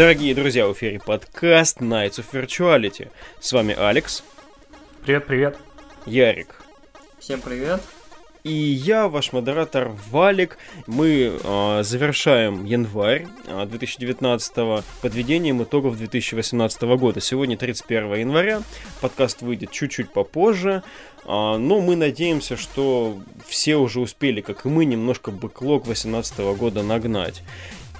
Дорогие друзья, в эфире подкаст Nights of Virtuality. С вами Алекс. Привет, привет. Ярик. Всем привет. И я, ваш модератор Валик. Мы э, завершаем январь э, 2019 подведением итогов 2018 года. Сегодня 31 января. Подкаст выйдет чуть-чуть попозже. Э, но мы надеемся, что все уже успели, как и мы, немножко бэклог 2018 года нагнать.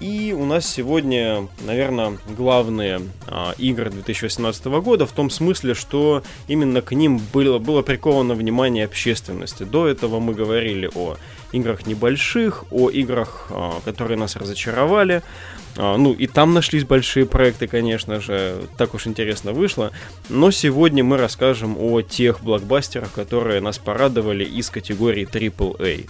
И у нас сегодня, наверное, главные а, игры 2018 года в том смысле, что именно к ним было, было приковано внимание общественности. До этого мы говорили о играх небольших, о играх, а, которые нас разочаровали. А, ну, и там нашлись большие проекты, конечно же, так уж интересно вышло. Но сегодня мы расскажем о тех блокбастерах, которые нас порадовали из категории AAA.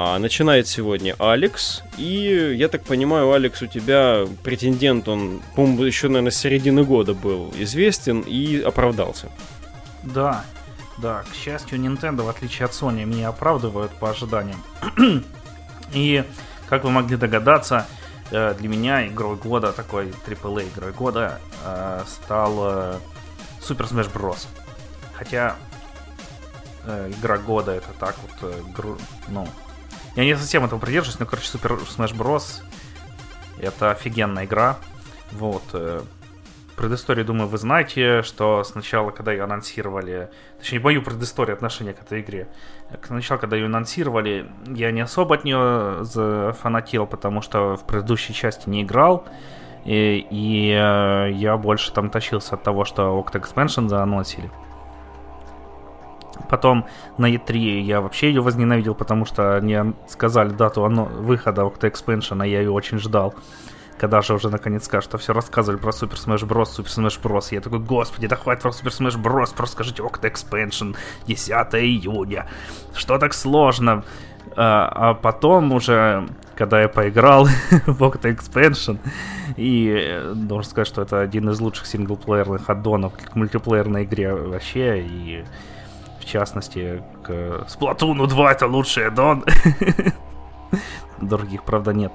А, начинает сегодня Алекс. И, я так понимаю, Алекс, у тебя претендент, он, по-моему, еще, наверное, с середины года был известен и оправдался. Да, да, к счастью, Nintendo, в отличие от Sony, меня оправдывают по ожиданиям. и, как вы могли догадаться, э, для меня игрой года, такой AAA игрой года, э, стал э, Super Smash Bros. Хотя игра года это так вот, ну, я не совсем этого придерживаюсь, но, короче, Super Smash Bros. Это офигенная игра. Вот. Э, предысторию, думаю, вы знаете, что сначала, когда ее анонсировали, точнее, мою предысторию отношения к этой игре, сначала, когда ее анонсировали, я не особо от нее зафанател, потому что в предыдущей части не играл, и, и э, я больше там тащился от того, что Octa Expansion заанонсили. Потом на E3 я вообще ее возненавидел, потому что они сказали дату выхода Octa Expansion, а я ее очень ждал. Когда же уже наконец скажут, что все рассказывали про Super Smash Bros, Super Smash Bros. Я такой, господи, да хватит про Super Smash Bros, просто скажите Octa Expansion 10 июня. Что так сложно? А, а потом уже, когда я поиграл в Octa Expansion, и э, должен сказать, что это один из лучших синглплеерных аддонов к мультиплеерной игре вообще, и частности, к Splatoon 2 это лучший аддон. Других, правда, нет.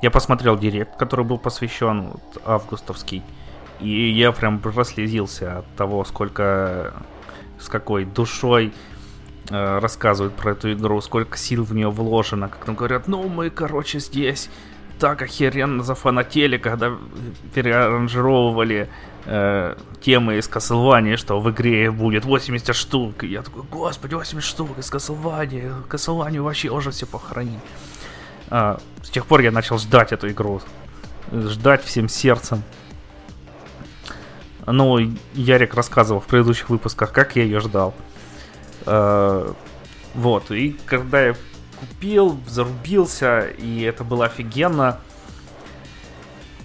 Я посмотрел директ, который был посвящен вот, августовский, и я прям прослезился от того, сколько, с какой душой э, рассказывают про эту игру, сколько сил в нее вложено, как там говорят, ну мы, короче, здесь так охеренно зафанатели, когда переаранжировывали э, темы из Castlevania, что в игре будет 80 штук. И я такой, господи, 80 штук из Castlevania. Castlevania вообще уже все похоронили. А, с тех пор я начал ждать эту игру. Ждать всем сердцем. Ну, Ярик рассказывал в предыдущих выпусках, как я ее ждал. А, вот, и когда я купил, зарубился, и это было офигенно.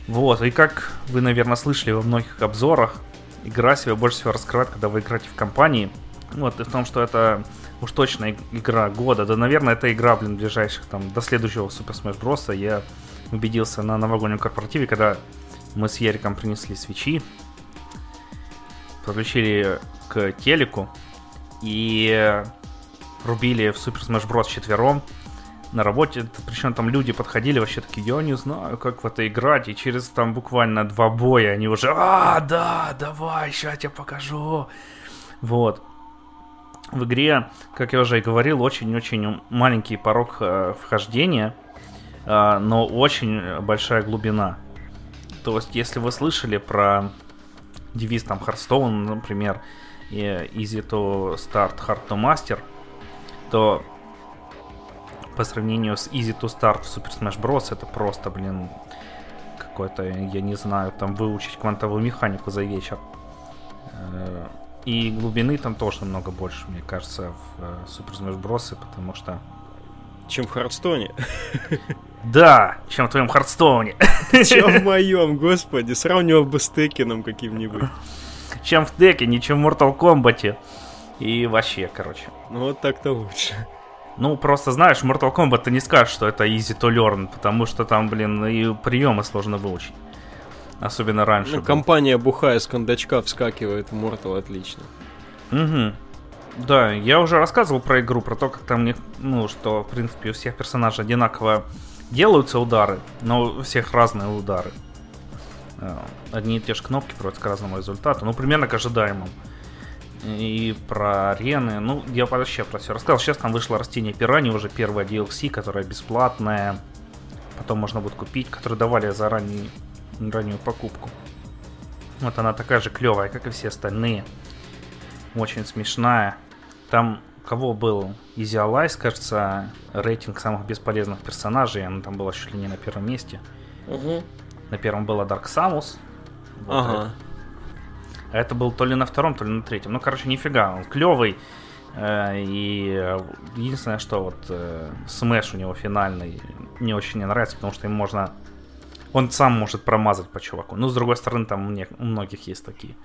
Вот, и как вы, наверное, слышали во многих обзорах, игра себя больше всего раскрывает, когда вы играете в компании. Вот, и в том, что это уж точно игра года. Да, наверное, это игра, блин, ближайших там до следующего Super Smash Bros. Я убедился на новогоднем корпоративе, когда мы с Яриком принесли свечи, подключили к телеку и рубили в Super Smash Bros. четвером на работе, причем там люди подходили вообще такие, я не знаю, как в это играть, и через там буквально два боя они уже, а, да, давай, сейчас я тебе покажу. Вот. В игре, как я уже и говорил, очень-очень маленький порог э, вхождения, э, но очень большая глубина. То есть, если вы слышали про девиз там Hearthstone, например, Easy to Start, Hard to Master, то по сравнению с Easy to Start в Super Smash Bros. это просто, блин, какой-то, я не знаю, там выучить квантовую механику за вечер. Э, и глубины там тоже намного больше, мне кажется, в э, Super Smash Bros. Потому что... Чем в Хардстоне. Да, чем в твоем Хардстоуне. Чем в моем, господи, сравнивал бы с Текином каким-нибудь. Чем в Текине, чем в Mortal Kombat. И вообще, короче. Ну вот так-то лучше. Ну, просто знаешь, Mortal Kombat ты не скажешь, что это easy to learn, потому что там, блин, и приемы сложно выучить. Особенно раньше. Ну, компания бухая с кондачка вскакивает в Mortal отлично. Угу. Да, я уже рассказывал про игру, про то, как там, ну, что, в принципе, у всех персонажей одинаково делаются удары, но у всех разные удары. Э, одни и те же кнопки приводят к разному результату, ну, примерно к ожидаемому. И про арены, ну, я вообще про все рассказал. Сейчас там вышло растение пирани, уже первая DLC, которая бесплатная. Потом можно будет купить, которую давали за раннюю, раннюю покупку. Вот она такая же клевая, как и все остальные. Очень смешная. Там кого был Easy Allies, кажется, рейтинг самых бесполезных персонажей, она там была чуть ли не на первом месте. Угу. На первом была Dark Samus. Вот ага. А это был то ли на втором, то ли на третьем. Ну, короче, нифига, он клевый. Э, и единственное, что вот э, Смэш у него финальный не очень не нравится, потому что им можно... Он сам может промазать по чуваку. Ну, с другой стороны, там у многих есть такие.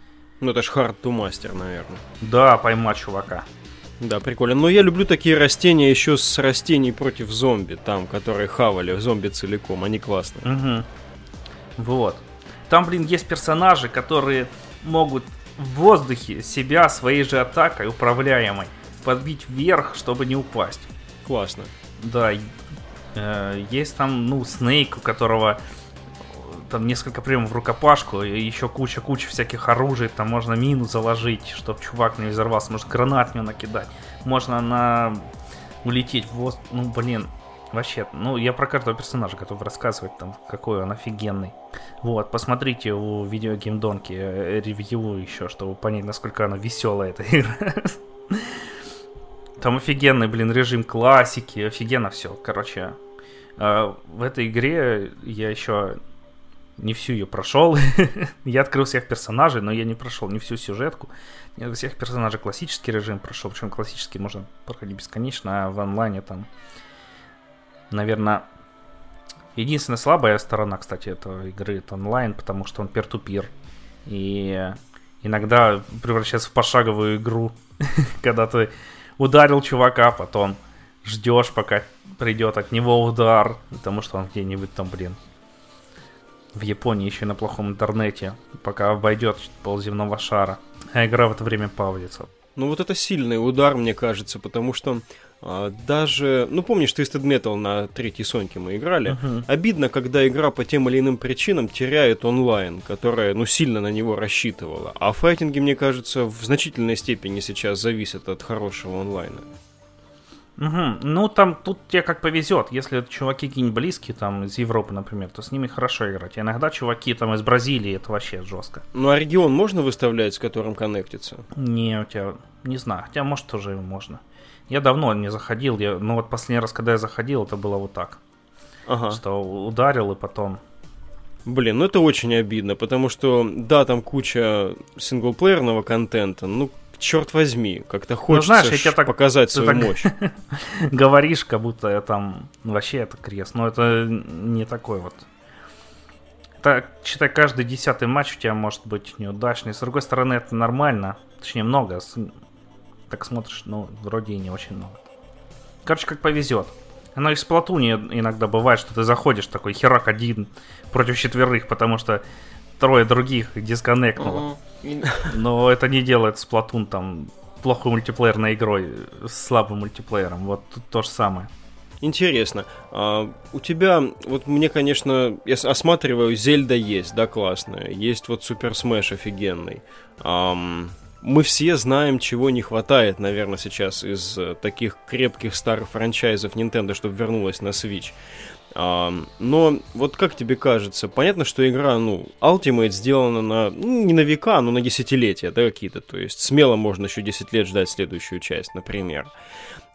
Ну, это ж hard to master, наверное. Да, поймать чувака. Да, прикольно. Но я люблю такие растения еще с растений против зомби, там, которые хавали зомби целиком. Они классные. Угу. Вот. Там, блин, есть персонажи, которые могут в воздухе себя своей же атакой управляемой подбить вверх, чтобы не упасть. Классно. Да. Э, есть там, ну, Снейк, у которого там несколько приемов в рукопашку, и еще куча-куча всяких оружий, там можно мину заложить, чтобы чувак не взорвался, может гранат него накидать, можно на улететь в воздух, ну блин, вообще, ну я про каждого персонажа готов рассказывать, там, какой он офигенный. Вот, посмотрите у видео Геймдонки э, ревью еще, чтобы понять, насколько она веселая эта игра. Там офигенный, блин, режим классики, офигенно все. Короче, э, в этой игре я еще не всю ее прошел. я открыл всех персонажей, но я не прошел не всю сюжетку. Я всех персонажей классический режим прошел. Причем классический можно проходить бесконечно, а в онлайне там, наверное, единственная слабая сторона, кстати, этой игры это онлайн, потому что он пер-ту-пир. И иногда превращается в пошаговую игру, когда ты ударил чувака, потом ждешь, пока придет от него удар, потому что он где-нибудь там, блин, в Японии еще на плохом интернете, пока обойдет полземного шара. А игра в это время паузится. Ну вот это сильный удар, мне кажется, потому что а, даже, ну помнишь, Twisted Metal на третьей Соньке мы играли. Uh-huh. Обидно, когда игра по тем или иным причинам теряет онлайн, которая, ну, сильно на него рассчитывала. А файтинги, мне кажется, в значительной степени сейчас зависят от хорошего онлайна. Угу. Ну, там тут тебе как повезет. Если это чуваки какие-нибудь близкие, там, из Европы, например, то с ними хорошо играть. Иногда чуваки там из Бразилии, это вообще жестко. Ну, а регион можно выставлять, с которым коннектиться? Не, у тебя, не знаю. Хотя, может, тоже можно. Я давно не заходил, я, ну, вот последний раз, когда я заходил, это было вот так. Ага. Что ударил и потом Блин, ну это очень обидно, потому что, да, там куча синглплеерного контента, ну черт возьми, как-то хочется ну, знаешь, я так, показать свою так мощь. говоришь, как будто я там вообще это крест, но это не такой вот. Так, считай, каждый десятый матч у тебя может быть неудачный. С другой стороны, это нормально. Точнее, много. Так смотришь, ну, вроде и не очень много. Короче, как повезет. Оно и в Splatoon е иногда бывает, что ты заходишь такой херак один против четверых, потому что трое других дисконнектнуло. Но это не делает Splatoon там плохой мультиплеерной игрой с слабым мультиплеером. Вот тут то же самое. Интересно. А, у тебя, вот мне, конечно, я осматриваю, Zelda есть, да, классная. Есть вот Super Smash офигенный. Um, мы все знаем, чего не хватает, наверное, сейчас из э, таких крепких старых франчайзов Nintendo, чтобы вернулась на Switch. А, но вот как тебе кажется, понятно, что игра, ну, Ultimate сделана на, ну, не на века, но на десятилетия, да, какие-то, то есть смело можно еще 10 лет ждать следующую часть, например.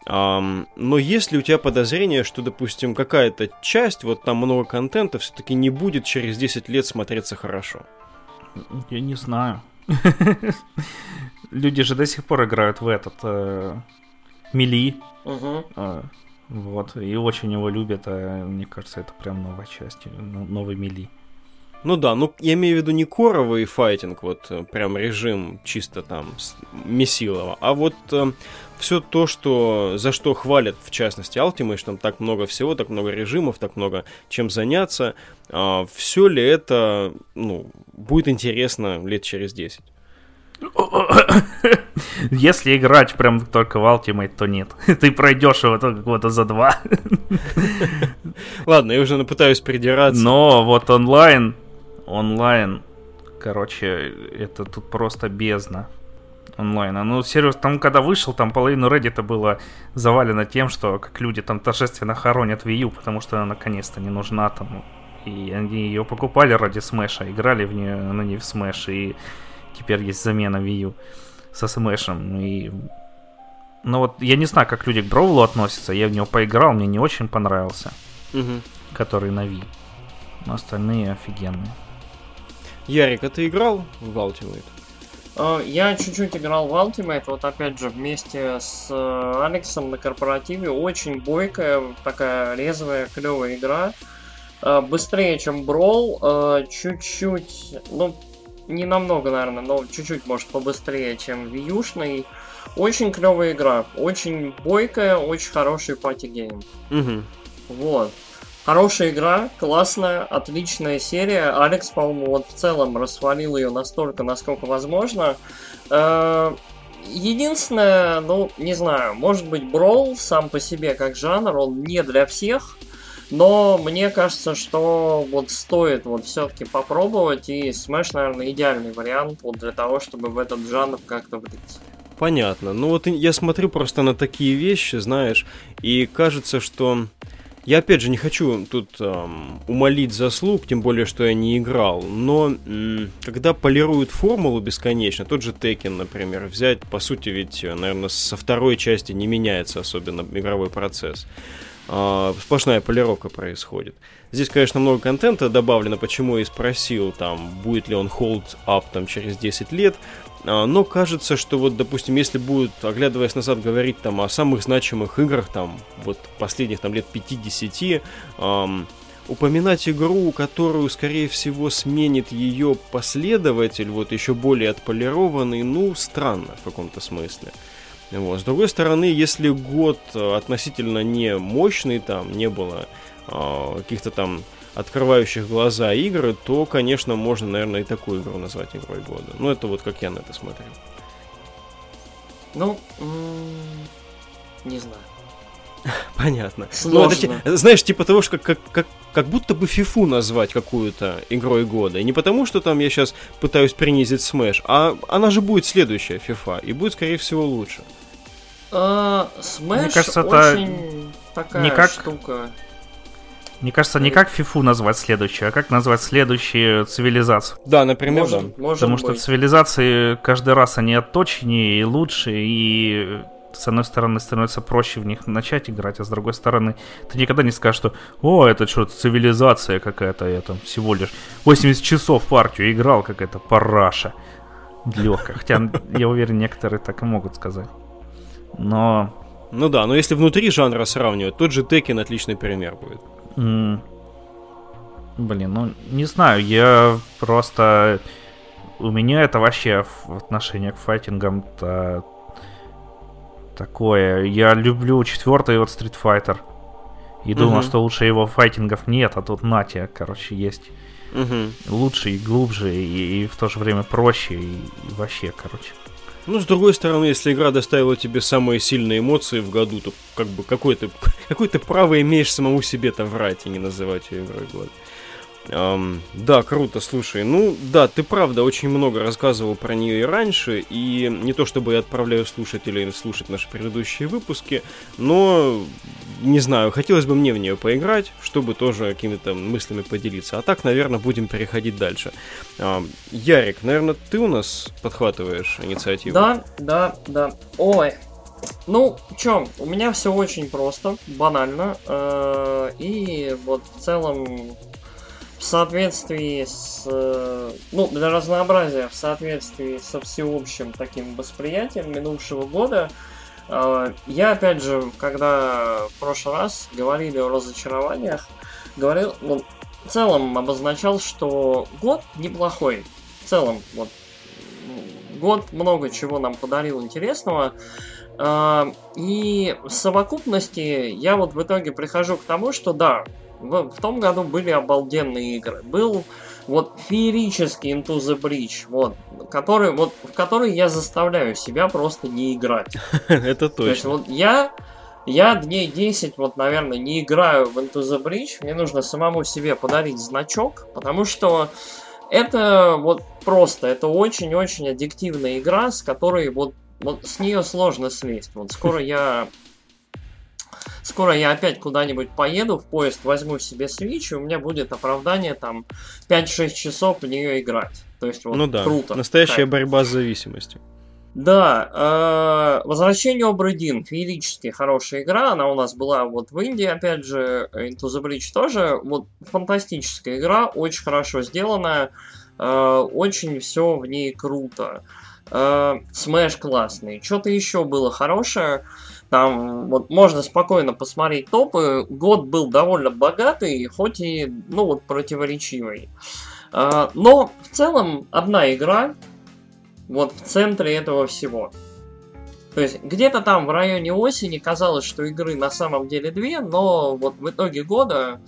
А, но есть ли у тебя подозрение, что, допустим, какая-то часть, вот там много контента, все-таки не будет через 10 лет смотреться хорошо? Я не знаю. Люди же до сих пор играют в этот э, Мили. Угу. Вот, и очень его любят, а мне кажется, это прям новая часть, ну, новый мили. Ну да, ну я имею в виду не коровый файтинг, вот э, прям режим чисто там месилова, а вот э, все то, что за что хвалят, в частности, Ultimate, там так много всего, так много режимов, так много чем заняться, э, все ли это, ну, будет интересно лет через 10? Если играть прям только в Ultimate, то нет. Ты пройдешь его только года за два. Ладно, я уже пытаюсь придираться. Но вот онлайн, онлайн, короче, это тут просто бездна онлайна. Ну, серьезно, там, когда вышел, там половину Reddit было завалено тем, что как люди там торжественно хоронят Wii U, потому что она наконец-то не нужна там. И они ее покупали ради Smash а, играли в нее, на ней в Smash, и теперь есть замена Wii U со Smash ем. И... Ну вот, я не знаю, как люди к Brawl у относятся, я в него поиграл, мне не очень понравился, Мгм. который на Wii. Но остальные офигенные. Ярик, а ты играл в Ultimate? Э, Я чуть-чуть играл в Ultimate, вот опять же вместе с э, Алексом на корпоративе. Очень бойкая, такая резвая, клевая игра. Э, Быстрее, чем э, чуть-чуть, ну, не намного, наверное, но чуть-чуть, может, побыстрее, чем Вьюшный. Очень клевая игра, очень бойкая, очень хороший party game. Угу. Вот. Хорошая игра, классная, отличная серия. Алекс, по-моему, вот в целом расхвалил ее настолько, насколько возможно. Э, Единственное, ну, не знаю, может быть, Brawl сам по себе как жанр, он не для всех, но мне кажется, что вот стоит вот все-таки попробовать, и Smash, наверное, идеальный вариант вот для того, чтобы в этот жанр как-то влиться. Понятно. Ну вот я смотрю просто на такие вещи, знаешь, и кажется, что я опять же не хочу тут эм, умолить заслуг, тем более, что я не играл, но м, когда полируют формулу бесконечно, тот же Tekken, например, взять, по сути, ведь, наверное, со второй части не меняется особенно игровой процесс. А, сплошная полировка происходит. Здесь, конечно, много контента добавлено, почему я и спросил, там, будет ли он hold up там, через 10 лет. А, Но кажется, что вот, допустим, если будут, оглядываясь назад, говорить там о самых значимых играх, там, вот последних там лет 50, ам, упоминать игру, которую, скорее всего, сменит ее последователь, вот еще более отполированный, ну, странно в каком-то смысле. Вот. С другой стороны, если год э, относительно не мощный, там не было а, каких-то там открывающих глаза игры, то, конечно, можно, наверное, и такую игру назвать игрой года. Ну, это вот как я на это смотрю. Ну, не знаю. Понятно. Сложно. Ну, это знаешь, типа того, что как, как, как будто бы фифу назвать какую-то игрой года. И не потому, что там я сейчас пытаюсь принизить Smash, а она же будет следующая FIFA, и будет, скорее всего, лучше. А, Smash Мне кажется, это очень такая никак- штука. Мне кажется, не как фифу назвать следующую, а как назвать следующую цивилизацию. Да, например, Может, может Потому что быть. цивилизации каждый раз они отточеннее и лучше, и с одной стороны становится проще в них начать играть, а с другой стороны ты никогда не скажешь, что «О, это что, цивилизация какая-то, я там всего лишь 80 часов партию играл, какая-то параша». Легкая. Хотя, я уверен, некоторые так и могут сказать. Но Ну да, но если внутри жанра сравнивать, тот же Tekken отличный пример будет. М, Блин, ну не знаю, я просто... У меня это вообще в отношении к файтингам -то такое. Я люблю четвертый вот Street Fighter. И думал, Мгм. что лучше его файтингов нет, а тут Натя, короче, есть Мгм. лучше и глубже, и, и в то же время проще, и, и вообще, короче. Ну, с другой стороны, если игра доставила тебе самые сильные эмоции в году, то как бы какое ты, какое ты право имеешь самому себе-то врать и не называть ее игрой года. Ам, да, круто, слушай. Ну, да, ты правда очень много рассказывал про нее и раньше, и не то чтобы я отправляю слушателей слушать наши предыдущие выпуски, но, не знаю, хотелось бы мне в нее поиграть, чтобы тоже какими-то мыслями поделиться. А так, наверное, будем переходить дальше. Ам, Ярик, наверное, ты у нас подхватываешь инициативу? Да, да, да. Ой. Ну, чё, у меня все очень просто, банально. э, И вот в целом в соответствии с... э, Ну, для разнообразия, в соответствии со всеобщим таким восприятием минувшего года, э, я, опять же, когда в прошлый раз говорили о разочарованиях, говорил, ну, в целом обозначал, что год неплохой. В целом, вот, год много чего нам подарил интересного. А, И в совокупности я вот в итоге прихожу к тому, что да, в, в том году были обалденные игры. Был вот феерический Into the Breach, вот, который, вот, в который я заставляю себя просто не играть. Это То есть точно. вот я, я дней 10, вот, наверное, не играю в Into the Breach. Мне нужно самому себе подарить значок, потому что Это вот просто, это очень-очень аддиктивная игра, с которой вот, вот с нее сложно слезть. Вот скоро я скоро я опять куда-нибудь поеду, в поезд возьму себе Switch, и у меня будет оправдание там 5-6 часов в нее играть. То есть вот ну да, круто. Настоящая так. борьба с зависимостью. Да, э, Возвращение Обрыдин, феерически хорошая игра, она у нас была вот в Индии, опять же, Into the Bridge тоже, вот фантастическая игра, очень хорошо сделанная, э, очень все в ней круто. Э, Smash классный, что-то еще было хорошее, там вот можно спокойно посмотреть топы, год был довольно богатый, хоть и, ну вот, противоречивый. Э, но в целом одна игра, вот в центре этого всего. То есть где-то там в районе осени казалось, что игры на самом деле две, но вот в итоге года,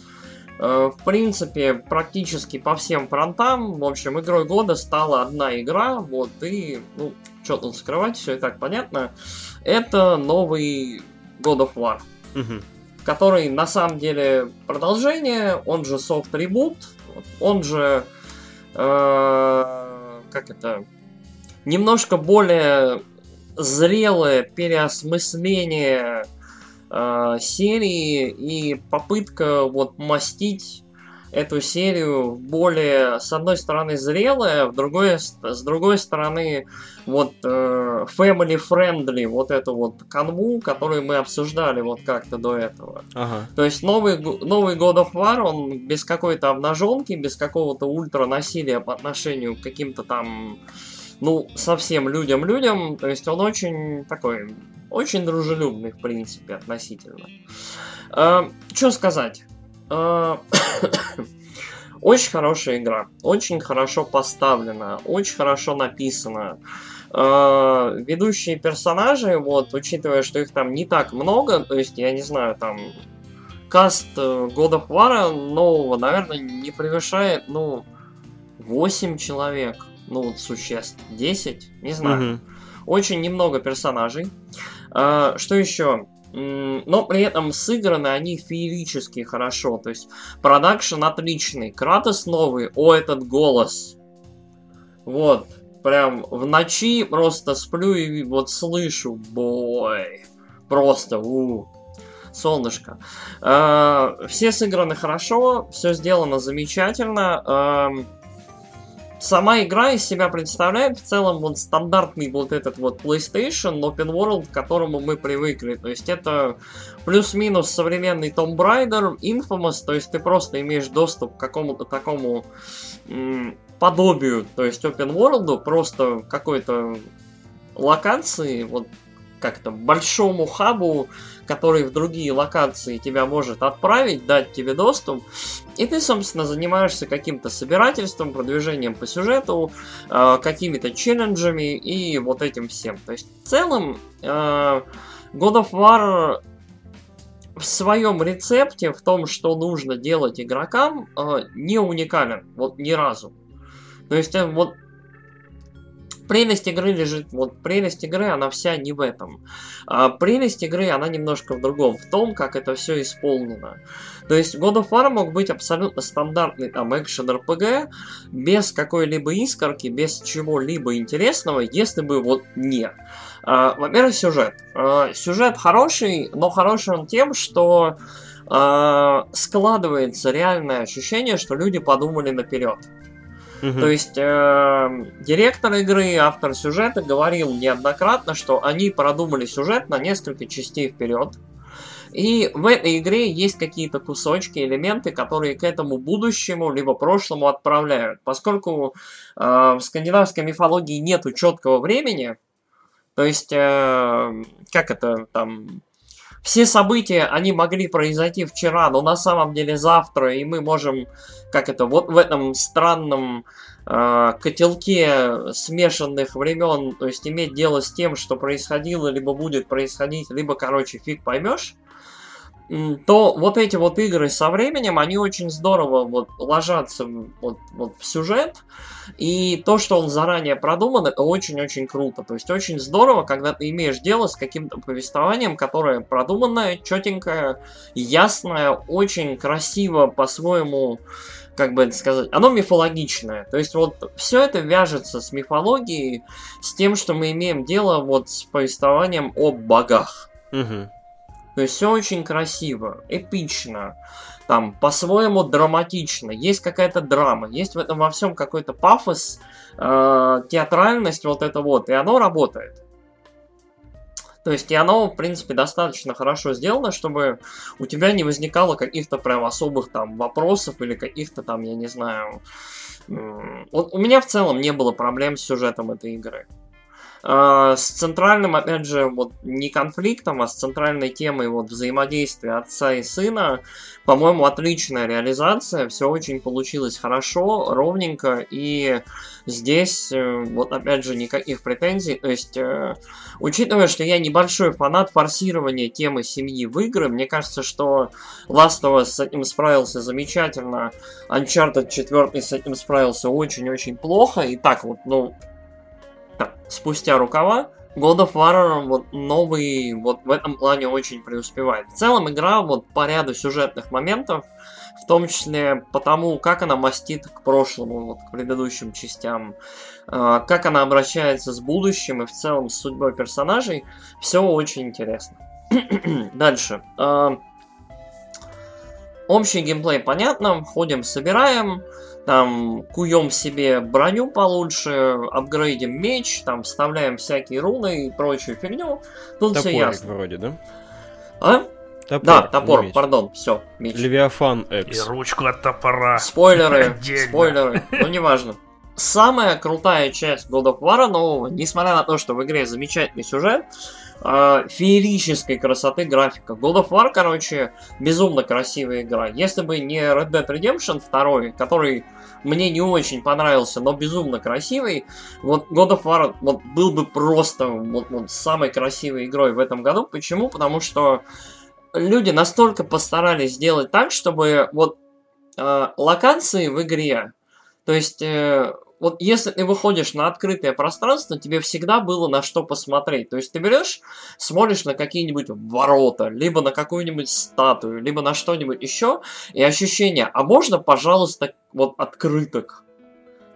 э, в принципе, практически по всем фронтам, в общем, игрой года стала одна игра, вот, и, ну, что тут скрывать, все и так понятно. Это новый God of War, угу. который на самом деле продолжение, он же soft reboot, он же, э, как это, немножко более зрелое переосмысление э, серии и попытка вот мастить эту серию более, с одной стороны, зрелая, в другой, с другой стороны, вот э, family friendly, вот эту вот канву, которую мы обсуждали вот как-то до этого. Ага. То есть новый, новый God of War, он без какой-то обнаженки, без какого-то ультра насилия по отношению к каким-то там ну, совсем людям-людям, то есть он очень такой, очень дружелюбный, в принципе, относительно. Э, что сказать? Э, очень хорошая игра, очень хорошо поставлена, очень хорошо написана. Э, ведущие персонажи, вот, учитывая, что их там не так много, то есть, я не знаю, там, каст God of War нового, наверное, не превышает, ну, 8 человек ну вот существ 10, не знаю. Угу. Очень немного персонажей. Что еще? Но при этом сыграны они феерически хорошо. То есть продакшн отличный. Кратос новый. О, этот голос. Вот. Прям в ночи просто сплю и вот слышу. Бой. Просто. У. Солнышко. Э, все сыграны хорошо. Все сделано замечательно. Э, сама игра из себя представляет в целом вот стандартный вот этот вот PlayStation Open World, к которому мы привыкли. То есть это плюс-минус современный Tomb Raider, Infamous, то есть ты просто имеешь доступ к какому-то такому м- подобию, то есть Open World, просто какой-то локации, вот как-то большому хабу, который в другие локации тебя может отправить, дать тебе доступ, и ты, собственно, занимаешься каким-то собирательством, продвижением по сюжету, э, какими-то челленджами и вот этим всем. То есть, в целом, э, God of War в своем рецепте, в том, что нужно делать игрокам, э, не уникален, вот ни разу. То есть, э, вот прелесть игры лежит, вот прелесть игры, она вся не в этом. А прелесть игры, она немножко в другом, в том, как это все исполнено. То есть God of War мог быть абсолютно стандартный там экшен RPG, без какой-либо искорки, без чего-либо интересного, если бы вот не. А, во-первых, сюжет. А, сюжет хороший, но хороший он тем, что а, складывается реальное ощущение, что люди подумали наперед. То есть э, директор игры, автор сюжета говорил неоднократно, что они продумали сюжет на несколько частей вперед. И в этой игре есть какие-то кусочки, элементы, которые к этому будущему либо прошлому отправляют. Поскольку э, в скандинавской мифологии нету четкого времени, то есть, э, как это там, все события, они могли произойти вчера, но на самом деле завтра, и мы можем, как это, вот в этом странном э, котелке смешанных времен, то есть иметь дело с тем, что происходило, либо будет происходить, либо, короче, фиг поймешь. То вот эти вот игры со временем, они очень здорово вот ложатся вот, вот в сюжет, и то, что он заранее продуман, это очень-очень круто. То есть очень здорово, когда ты имеешь дело с каким-то повествованием, которое продуманное, четенькое, ясное, очень красиво по-своему как бы это сказать, оно мифологичное. То есть вот все это вяжется с мифологией, с тем, что мы имеем дело вот с повествованием о богах. Угу. То есть все очень красиво, эпично, там по-своему драматично, есть какая-то драма, есть в этом во всем какой-то пафос, э, театральность вот это вот, и оно работает. То есть и оно, в принципе, достаточно хорошо сделано, чтобы у тебя не возникало каких-то прям особых там вопросов или каких-то там, я не знаю... Вот у меня в целом не было проблем с сюжетом этой игры. А, с центральным, опять же, вот не конфликтом, а с центральной темой вот взаимодействия отца и сына, по-моему, отличная реализация, все очень получилось хорошо, ровненько, и здесь, э, вот опять же, никаких претензий, то есть, э, учитывая, что я небольшой фанат форсирования темы семьи в игры, мне кажется, что Last of Us с этим справился замечательно, Uncharted 4 с этим справился очень-очень плохо, и так вот, ну, спустя рукава, God of War вот новый вот в этом плане очень преуспевает. В целом игра вот по ряду сюжетных моментов, в том числе потому, как она мастит к прошлому, вот к предыдущим частям, э, как она обращается с будущим и в целом с судьбой персонажей, все очень интересно. Дальше. Э, общий геймплей понятно, ходим, собираем там куем себе броню получше, апгрейдим меч, там вставляем всякие руны и прочую фигню. Тут все ясно. вроде, да? А? Топор, да, топор, пардон, все, меч. Левиафан X. И ручку от топора. Спойлеры, спойлеры, ну неважно. Самая крутая часть God of War нового, несмотря на то, что в игре замечательный сюжет, э, феерической красоты графика. God of War, короче, безумно красивая игра. Если бы не Red Dead Redemption 2, который мне не очень понравился, но безумно красивый, вот God of War вот, был бы просто вот, вот, самой красивой игрой в этом году. Почему? Потому что люди настолько постарались сделать так, чтобы вот э, локации в игре, то есть э, вот если ты выходишь на открытое пространство, тебе всегда было на что посмотреть. То есть ты берешь, смотришь на какие-нибудь ворота, либо на какую-нибудь статую, либо на что-нибудь еще, и ощущение, а можно, пожалуйста, вот открыток?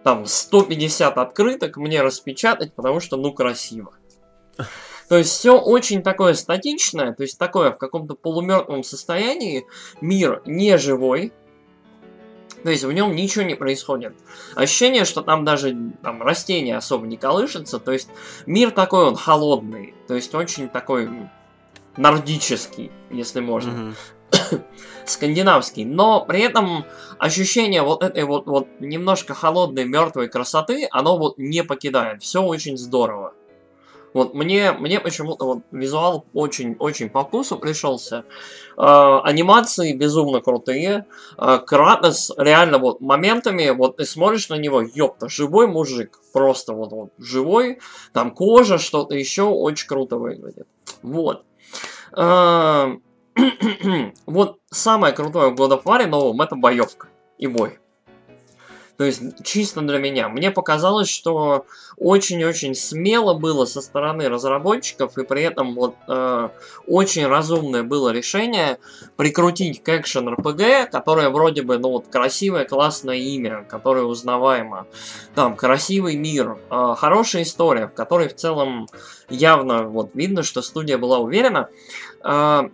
Там 150 открыток мне распечатать, потому что, ну, красиво. То есть все очень такое статичное, то есть такое в каком-то полумертвом состоянии, мир не живой, то есть в нем ничего не происходит. Ощущение, что там даже там, растения особо не колышутся. То есть мир такой он холодный. То есть очень такой нордический, если можно. Mm-hmm. скандинавский, но при этом ощущение вот этой вот, вот немножко холодной мертвой красоты, оно вот не покидает. Все очень здорово. Вот мне, мне почему-то вот визуал очень-очень по вкусу пришелся. Э, анимации безумно крутые. Э, Кратос реально вот моментами, вот ты смотришь на него, ёпта, живой мужик. Просто вот, вот живой. Там кожа, что-то еще очень круто выглядит. Вот. Э, вот самое крутое в God of War новом это боевка и бой. То есть чисто для меня. Мне показалось, что очень-очень смело было со стороны разработчиков, и при этом вот э, очень разумное было решение прикрутить к экшен RPG, которое вроде бы, ну вот, красивое, классное имя, которое узнаваемо. Там, красивый мир, э, хорошая история, в которой в целом явно вот видно, что студия была уверена. Э,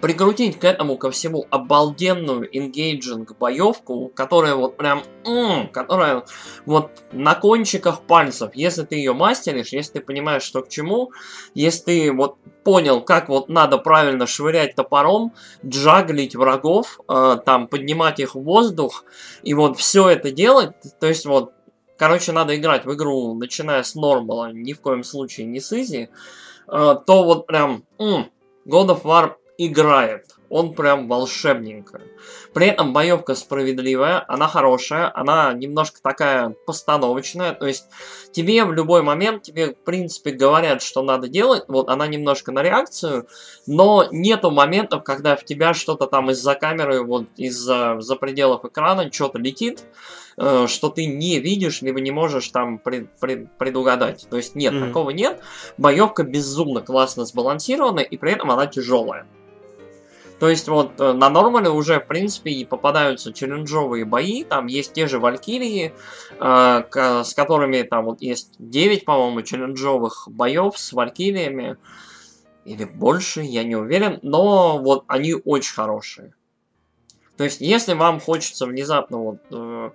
прикрутить к этому ко всему обалденную engaging боевку, которая вот прям, м-м, которая вот на кончиках пальцев, если ты ее мастеришь, если ты понимаешь, что к чему, если ты вот понял, как вот надо правильно швырять топором, джаглить врагов, э, там поднимать их в воздух, и вот все это делать, то есть вот, короче, надо играть в игру, начиная с нормала, ни в коем случае не с изи, э, то вот прям, м-м, God of War играет. Он прям волшебненько. При этом боевка справедливая, она хорошая, она немножко такая постановочная. То есть тебе в любой момент, тебе в принципе говорят, что надо делать. Вот она немножко на реакцию, но нету моментов, когда в тебя что-то там из-за камеры, вот из-за за пределов экрана что-то летит э, что ты не видишь, либо не можешь там пред, пред, предугадать. То есть нет, mm-hmm. такого нет. Боевка безумно классно сбалансирована, и при этом она тяжелая. То есть вот э, на нормале уже, в принципе, и попадаются челленджовые бои, там есть те же Валькирии, э, к, с которыми там вот есть 9, по-моему, челленджовых боев с Валькириями, или больше, я не уверен, но вот они очень хорошие. То есть, если вам хочется внезапно вот э,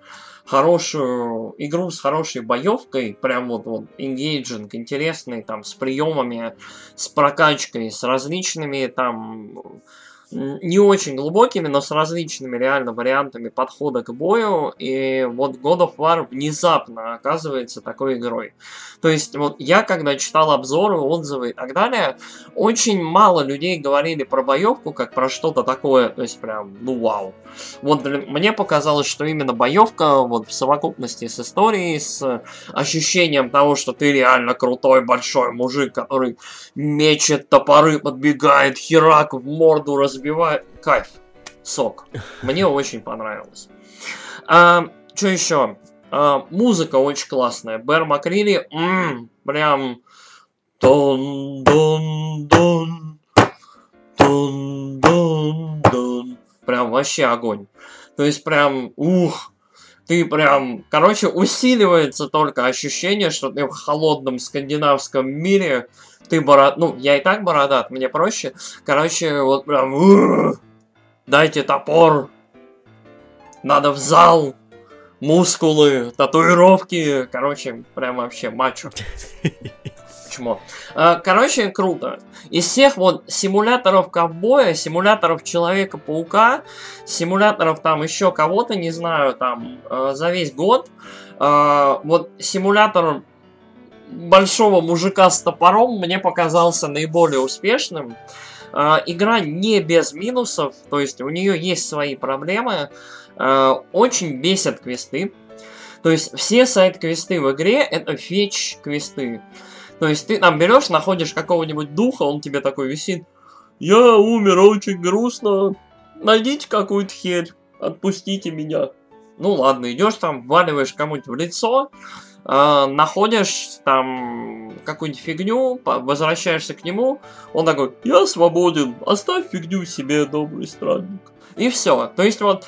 хорошую игру с хорошей боевкой, прям вот, вот engaging, интересный, там, с приемами, с прокачкой, с различными там не очень глубокими, но с различными реально вариантами подхода к бою. И вот God of War внезапно оказывается такой игрой. То есть вот я когда читал обзоры, отзывы и так далее, очень мало людей говорили про боевку как про что-то такое, то есть прям, ну вау. Вот мне показалось, что именно боевка вот в совокупности с историей, с ощущением того, что ты реально крутой большой мужик, который мечет топоры, подбегает, херак в морду разбивает. Кайф. Сок. Мне очень понравилось. А, что еще? А, музыка очень классная. Бэр Макрили, м-м, прям... Дон, дон, дон, дон, дон, дон. Прям вообще огонь. То есть прям, ух, ты прям, короче, усиливается только ощущение, что ты в холодном скандинавском мире, ты бород... Ну, я и так бородат, мне проще. Короче, вот прям, дайте топор, надо в зал, мускулы, татуировки, короче, прям вообще мачо. Почему? А, короче, круто. Из всех вот симуляторов ковбоя, симуляторов Человека-паука, симуляторов там еще кого-то, не знаю, там, э, за весь год, э, вот симулятор большого мужика с топором мне показался наиболее успешным. Э, игра не без минусов, то есть у нее есть свои проблемы. Э, очень бесят квесты. То есть все сайт-квесты в игре это фетч-квесты. То есть ты там берешь, находишь какого-нибудь духа, он тебе такой висит. Я умер очень грустно. Найдите какую-то херь. Отпустите меня. Ну ладно, идешь там, валиваешь кому-нибудь в лицо, э, находишь там какую-нибудь фигню, возвращаешься к нему, он такой, я свободен, оставь фигню себе, добрый странник. И все. То есть вот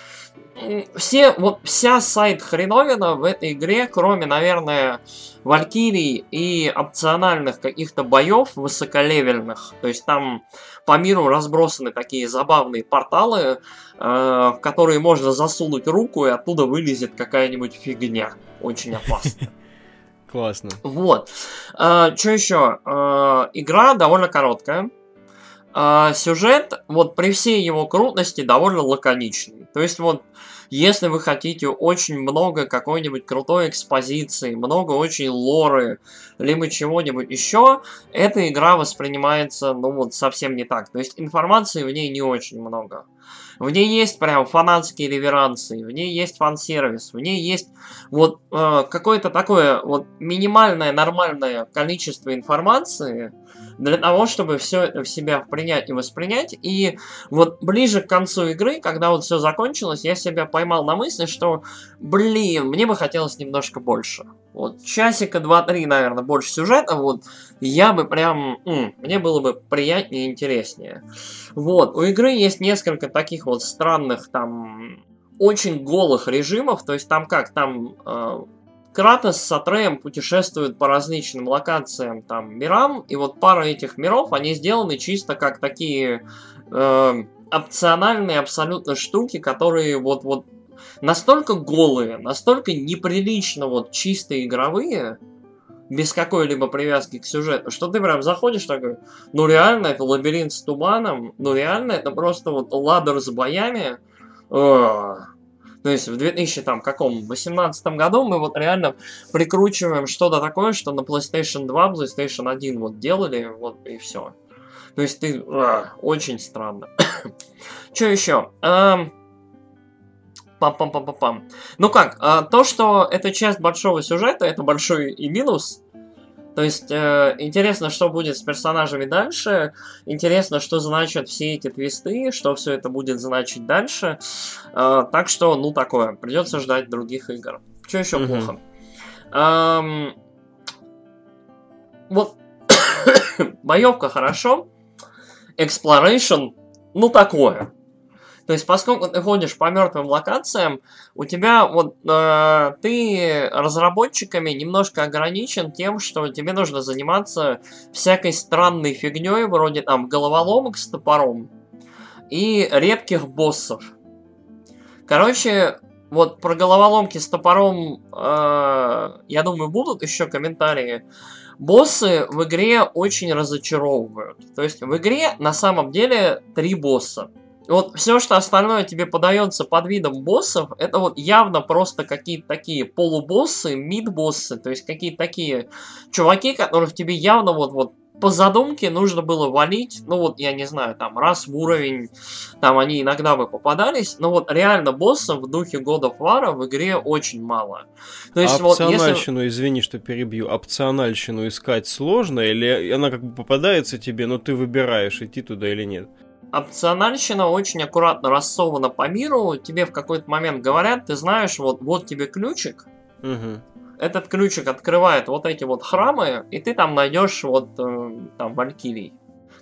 все, вот вся сайт хреновина в этой игре, кроме, наверное, Валькирий и опциональных каких-то боев высоколевельных, то есть там по миру разбросаны такие забавные порталы, э, в которые можно засунуть руку и оттуда вылезет какая-нибудь фигня. Очень опасно. Классно. Вот. Э, что еще? Э, игра довольно короткая. А, сюжет, вот при всей его крутости, довольно лаконичный. То есть вот, если вы хотите очень много какой-нибудь крутой экспозиции, много очень лоры, либо чего-нибудь еще, эта игра воспринимается, ну вот, совсем не так. То есть информации в ней не очень много. В ней есть прям фанатские реверансы, в ней есть фан-сервис, в ней есть вот э, какое-то такое вот минимальное нормальное количество информации, для того, чтобы все в себя принять и воспринять. И вот ближе к концу игры, когда вот все закончилось, я себя поймал на мысли, что, блин, мне бы хотелось немножко больше. Вот часика два-три, наверное, больше сюжета, вот я бы прям, м, мне было бы приятнее и интереснее. Вот, у игры есть несколько таких вот странных там очень голых режимов, то есть там как, там э, Кратос с Атреем путешествуют по различным локациям, там, мирам, и вот пара этих миров, они сделаны чисто как такие э, опциональные абсолютно штуки, которые вот, вот настолько голые, настолько неприлично вот чисто игровые, без какой-либо привязки к сюжету, что ты прям заходишь такой, ну реально это лабиринт с туманом, ну реально это просто вот ладер с боями, то есть в 2018 году мы вот реально прикручиваем что-то такое, что на PlayStation 2, PlayStation 1 вот делали, вот и все. То есть ты... а, очень странно. Что еще? Эм, Пам-пам-пам-пам-пам. Ну как, а, то, что это часть большого сюжета, это большой и минус. То есть э, интересно, что будет с персонажами дальше. Интересно, что значат все эти твисты, что все это будет значить дальше. Э, так что, ну такое, придется ждать других игр. Что еще Мгм. плохо? Эм, вот боевка хорошо, exploration, ну такое. То есть, поскольку ты ходишь по мертвым локациям, у тебя вот э, ты разработчиками немножко ограничен тем, что тебе нужно заниматься всякой странной фигней, вроде там головоломок с топором и редких боссов. Короче, вот про головоломки с топором, э, я думаю, будут еще комментарии. Боссы в игре очень разочаровывают. То есть в игре на самом деле три босса. Вот все, что остальное тебе подается под видом боссов, это вот явно просто какие-то такие полубоссы, мид-боссы, то есть какие-то такие чуваки, которых тебе явно вот, вот по задумке нужно было валить, ну вот, я не знаю, там, раз в уровень, там они иногда бы попадались, но вот реально боссов в духе God of War в игре очень мало. То есть вот если... Опциональщину, извини, что перебью, опциональщину искать сложно, или она как бы попадается тебе, но ты выбираешь, идти туда или нет? Опциональщина очень аккуратно рассована по миру. Тебе в какой-то момент говорят, ты знаешь, вот, вот тебе ключик. Мгм. Этот ключик открывает вот эти вот храмы, и ты там найдешь вот э, там валькирий.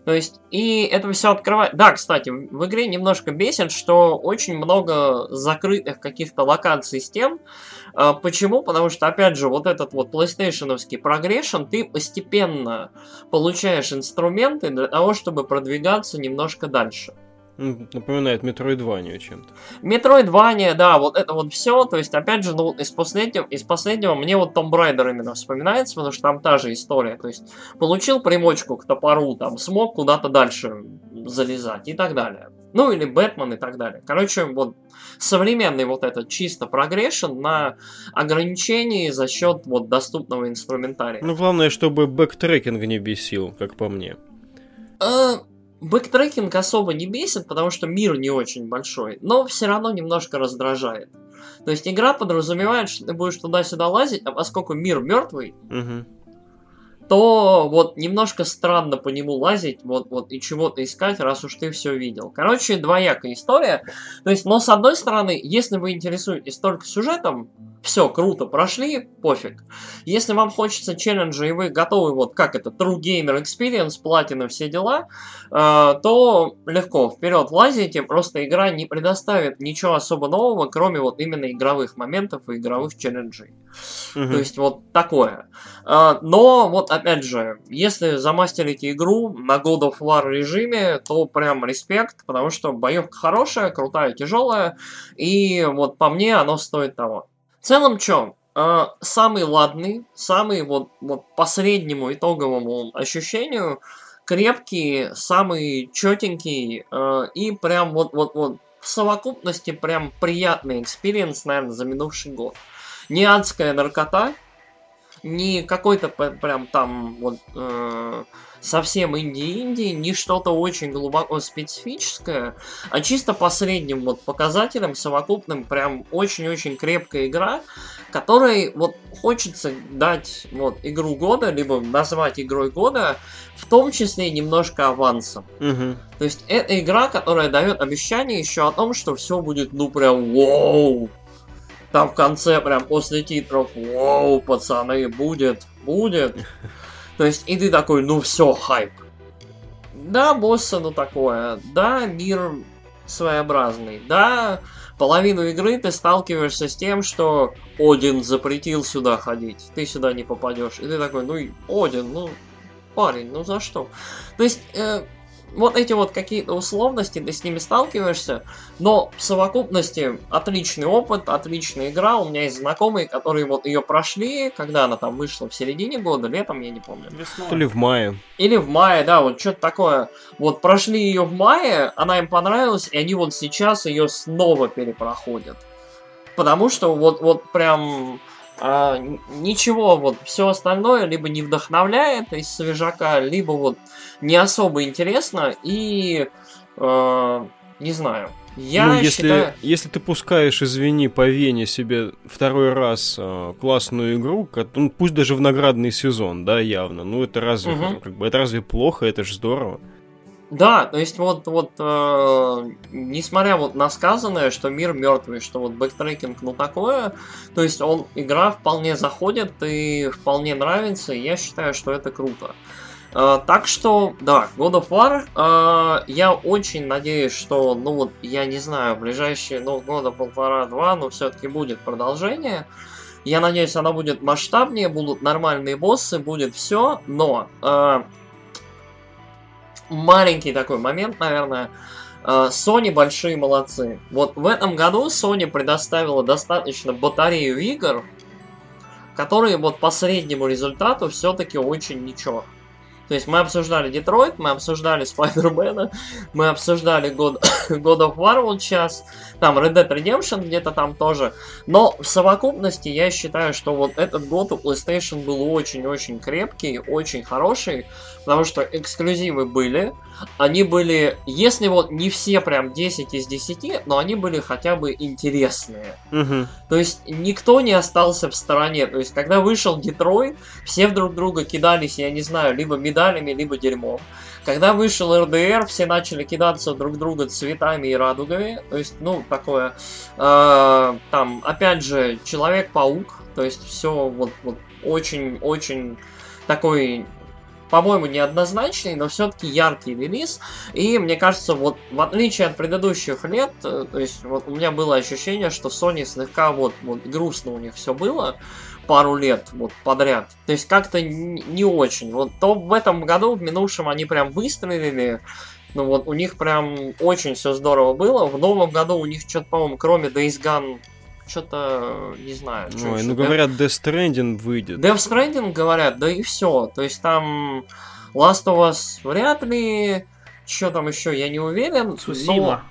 То есть, и это все открывает... Да, кстати, в игре немножко бесит, что очень много закрытых каких-то локаций с тем. А, Почему? Потому что, опять же, вот этот вот PlayStation-овский прогрессион, ты постепенно получаешь инструменты для того, чтобы продвигаться немножко дальше. Напоминает Метроидванию чем-то. Метроидвания, да, вот это вот все. То есть, опять же, ну, из последнего, из последнего мне вот Tomb Raider именно вспоминается, потому что там та же история. То есть, получил примочку к топору, там, смог куда-то дальше залезать и так далее. Ну, или Бэтмен и так далее. Короче, вот современный вот этот чисто прогрессион на ограничении за счет вот доступного инструментария. Ну, главное, чтобы backtracking не бесил, как по мне. Э, Backtracking особо не бесит, потому что мир не очень большой, но все равно немножко раздражает. То есть игра подразумевает, что ты будешь туда-сюда лазить, а поскольку мир мертвый, Мгм. То вот немножко странно по нему лазить, вот, вот и чего-то искать, раз уж ты все видел. Короче, двоякая история. То есть, но с одной стороны, если вы интересуетесь только сюжетом, все, круто, прошли, пофиг. Если вам хочется челленджа и вы готовы, вот как это, True Gamer Experience, платина, все дела, э, то легко, вперед лазите, просто игра не предоставит ничего особо нового, кроме вот именно игровых моментов и игровых челленджей. Мгм. То есть вот такое. А, Но вот опять же, если замастерите игру на God of War режиме, то прям респект, потому что боевка хорошая, крутая, тяжелая, и вот по мне оно стоит того. В целом, чё? а, Самый ладный, самый вот, вот по среднему итоговому ощущению, крепкий, самый четенький, э, и прям вот, вот, вот в совокупности прям приятный experience, наверное, за минувший год. Не адская наркота, не какой-то прям там вот э, совсем indie-indie, не что-то очень глубоко специфическое, а чисто по средним вот показателям совокупным прям очень-очень крепкая игра, которой вот хочется дать вот игру года, либо назвать игрой года, в том числе немножко авансом. Мгм. То есть это игра, которая дает обещание еще о том, что все будет ну прям вау. Там в конце прям после титров вау, пацаны, будет, будет. То есть и ты такой, ну все, хайп. Да, боссы, ну такое. Да, мир своеобразный. Да, половину игры ты сталкиваешься с тем, что Один запретил сюда ходить. Ты сюда не попадешь. И ты такой, ну Один, ну парень, ну за что? То есть э, вот эти вот какие-то условности, ты с ними сталкиваешься, но в совокупности отличный опыт, отличная игра. У меня есть знакомые, которые вот ее прошли, когда она там вышла в середине года, летом, я не помню. То ли в мае. Или в мае, да, вот что-то такое. Вот прошли ее в мае, она им понравилась, и они вот сейчас ее снова перепроходят. Потому что вот, вот прям А, ничего, вот все остальное либо не вдохновляет из свежака, либо вот не особо интересно и э, не знаю. Я ну, если, считаю... если ты пускаешь, извини, по Вене себе второй раз э, классную игру, ну, пусть даже в наградной сезон, да, явно, ну это разве, угу. как бы, это разве плохо, это же здорово. Да, то есть вот, вот э, несмотря вот на сказанное, что мир мертвый, что вот backtracking, ну такое, то есть он, игра вполне заходит и вполне нравится, и я считаю, что это круто. Э, так что, да, God of War, э, я очень надеюсь, что, ну вот, я не знаю, ближайшие, ну, года полтора-два, но все-таки будет продолжение. Я надеюсь, она будет масштабнее, будут нормальные боссы, будет все, но... Э, маленький такой момент, наверное. А, Sony большие молодцы. Вот в этом году Sony предоставила достаточно батарею игр, которые вот по среднему результату все-таки очень ничего. То есть мы обсуждали Детройт, мы обсуждали Спайдермена, мы обсуждали God, God of War вот сейчас, там Red Dead Redemption где-то там тоже. Но в совокупности я считаю, что вот этот год у PlayStation был очень-очень крепкий, очень хороший, потому что эксклюзивы были, они были, если вот не все прям 10 из 10, но они были хотя бы интересные. Угу. То есть никто не остался в стороне. То есть когда вышел Детройт, все друг друга кидались, я не знаю, либо медалями, либо дерьмом. Когда вышел РДР, все начали кидаться друг друга цветами и радугами. То есть, ну, такое... Э, там, опять же, Человек-паук. То есть, все вот, вот очень-очень такой по-моему, неоднозначный, но все-таки яркий релиз. И мне кажется, вот в отличие от предыдущих лет, э, то есть вот у меня было ощущение, что Sony слегка вот, вот грустно у них все было пару лет вот подряд. То есть как-то не очень. Вот то в этом году, в минувшем, они прям выстрелили. Ну вот у них прям очень все здорово было. В новом году у них что-то, по-моему, кроме Days Gone что-то не знаю. Ой, ну говорят, Death Stranding выйдет. Death Stranding говорят, да и все. То есть там Last of Us вряд ли. Что там еще, я не уверен. Цусима.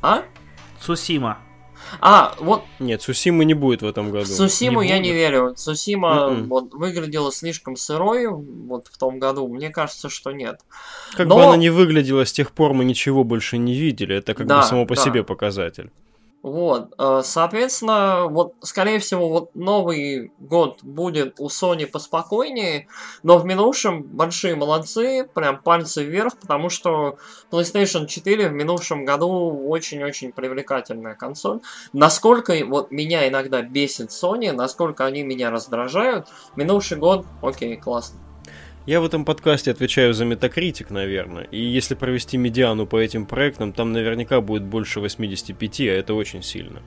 Но... А? Цусима. А, вот... Нет, Сусимы не будет в этом году. Сусиму не я не верю. Сусима mm-hmm. вот, выглядела слишком сырой вот в том году. Мне кажется, что нет. Как Но... бы она не выглядела, с тех пор мы ничего больше не видели. Это как да, бы само по да. себе показатель. Вот, э, соответственно, вот, скорее всего, вот новый год будет у Sony поспокойнее, но в минувшем большие молодцы, прям пальцы вверх, потому что PlayStation 4 в минувшем году очень-очень привлекательная консоль. Насколько вот меня иногда бесит Sony, насколько они меня раздражают, минувший год, окей, классно. Я в этом подкасте отвечаю за Metacritic, наверное. И если провести медиану по этим проектам, там наверняка будет больше 85, а это очень сильно.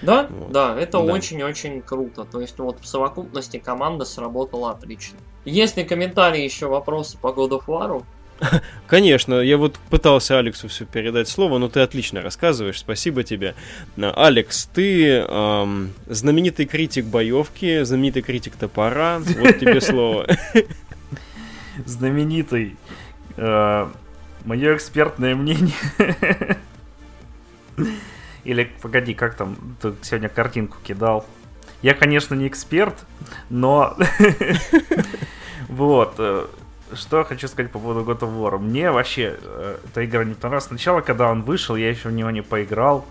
Да, вот. да, это очень-очень круто. То есть вот в совокупности команда сработала отлично. Есть ли комментарии еще вопросы по God of War? Конечно, я вот пытался Алексу все передать слово, но ты отлично рассказываешь, спасибо тебе. Алекс, ты эм, знаменитый критик боевки, знаменитый критик топора, вот тебе слово. знаменитый. Э, мое экспертное мнение. Или, погоди, как там, ты сегодня картинку кидал. Я, конечно, не эксперт, но... Вот. Э, что я хочу сказать по поводу God of War. Мне вообще э, эта игра не понравилась. Сначала, когда он вышел, я еще в него не поиграл.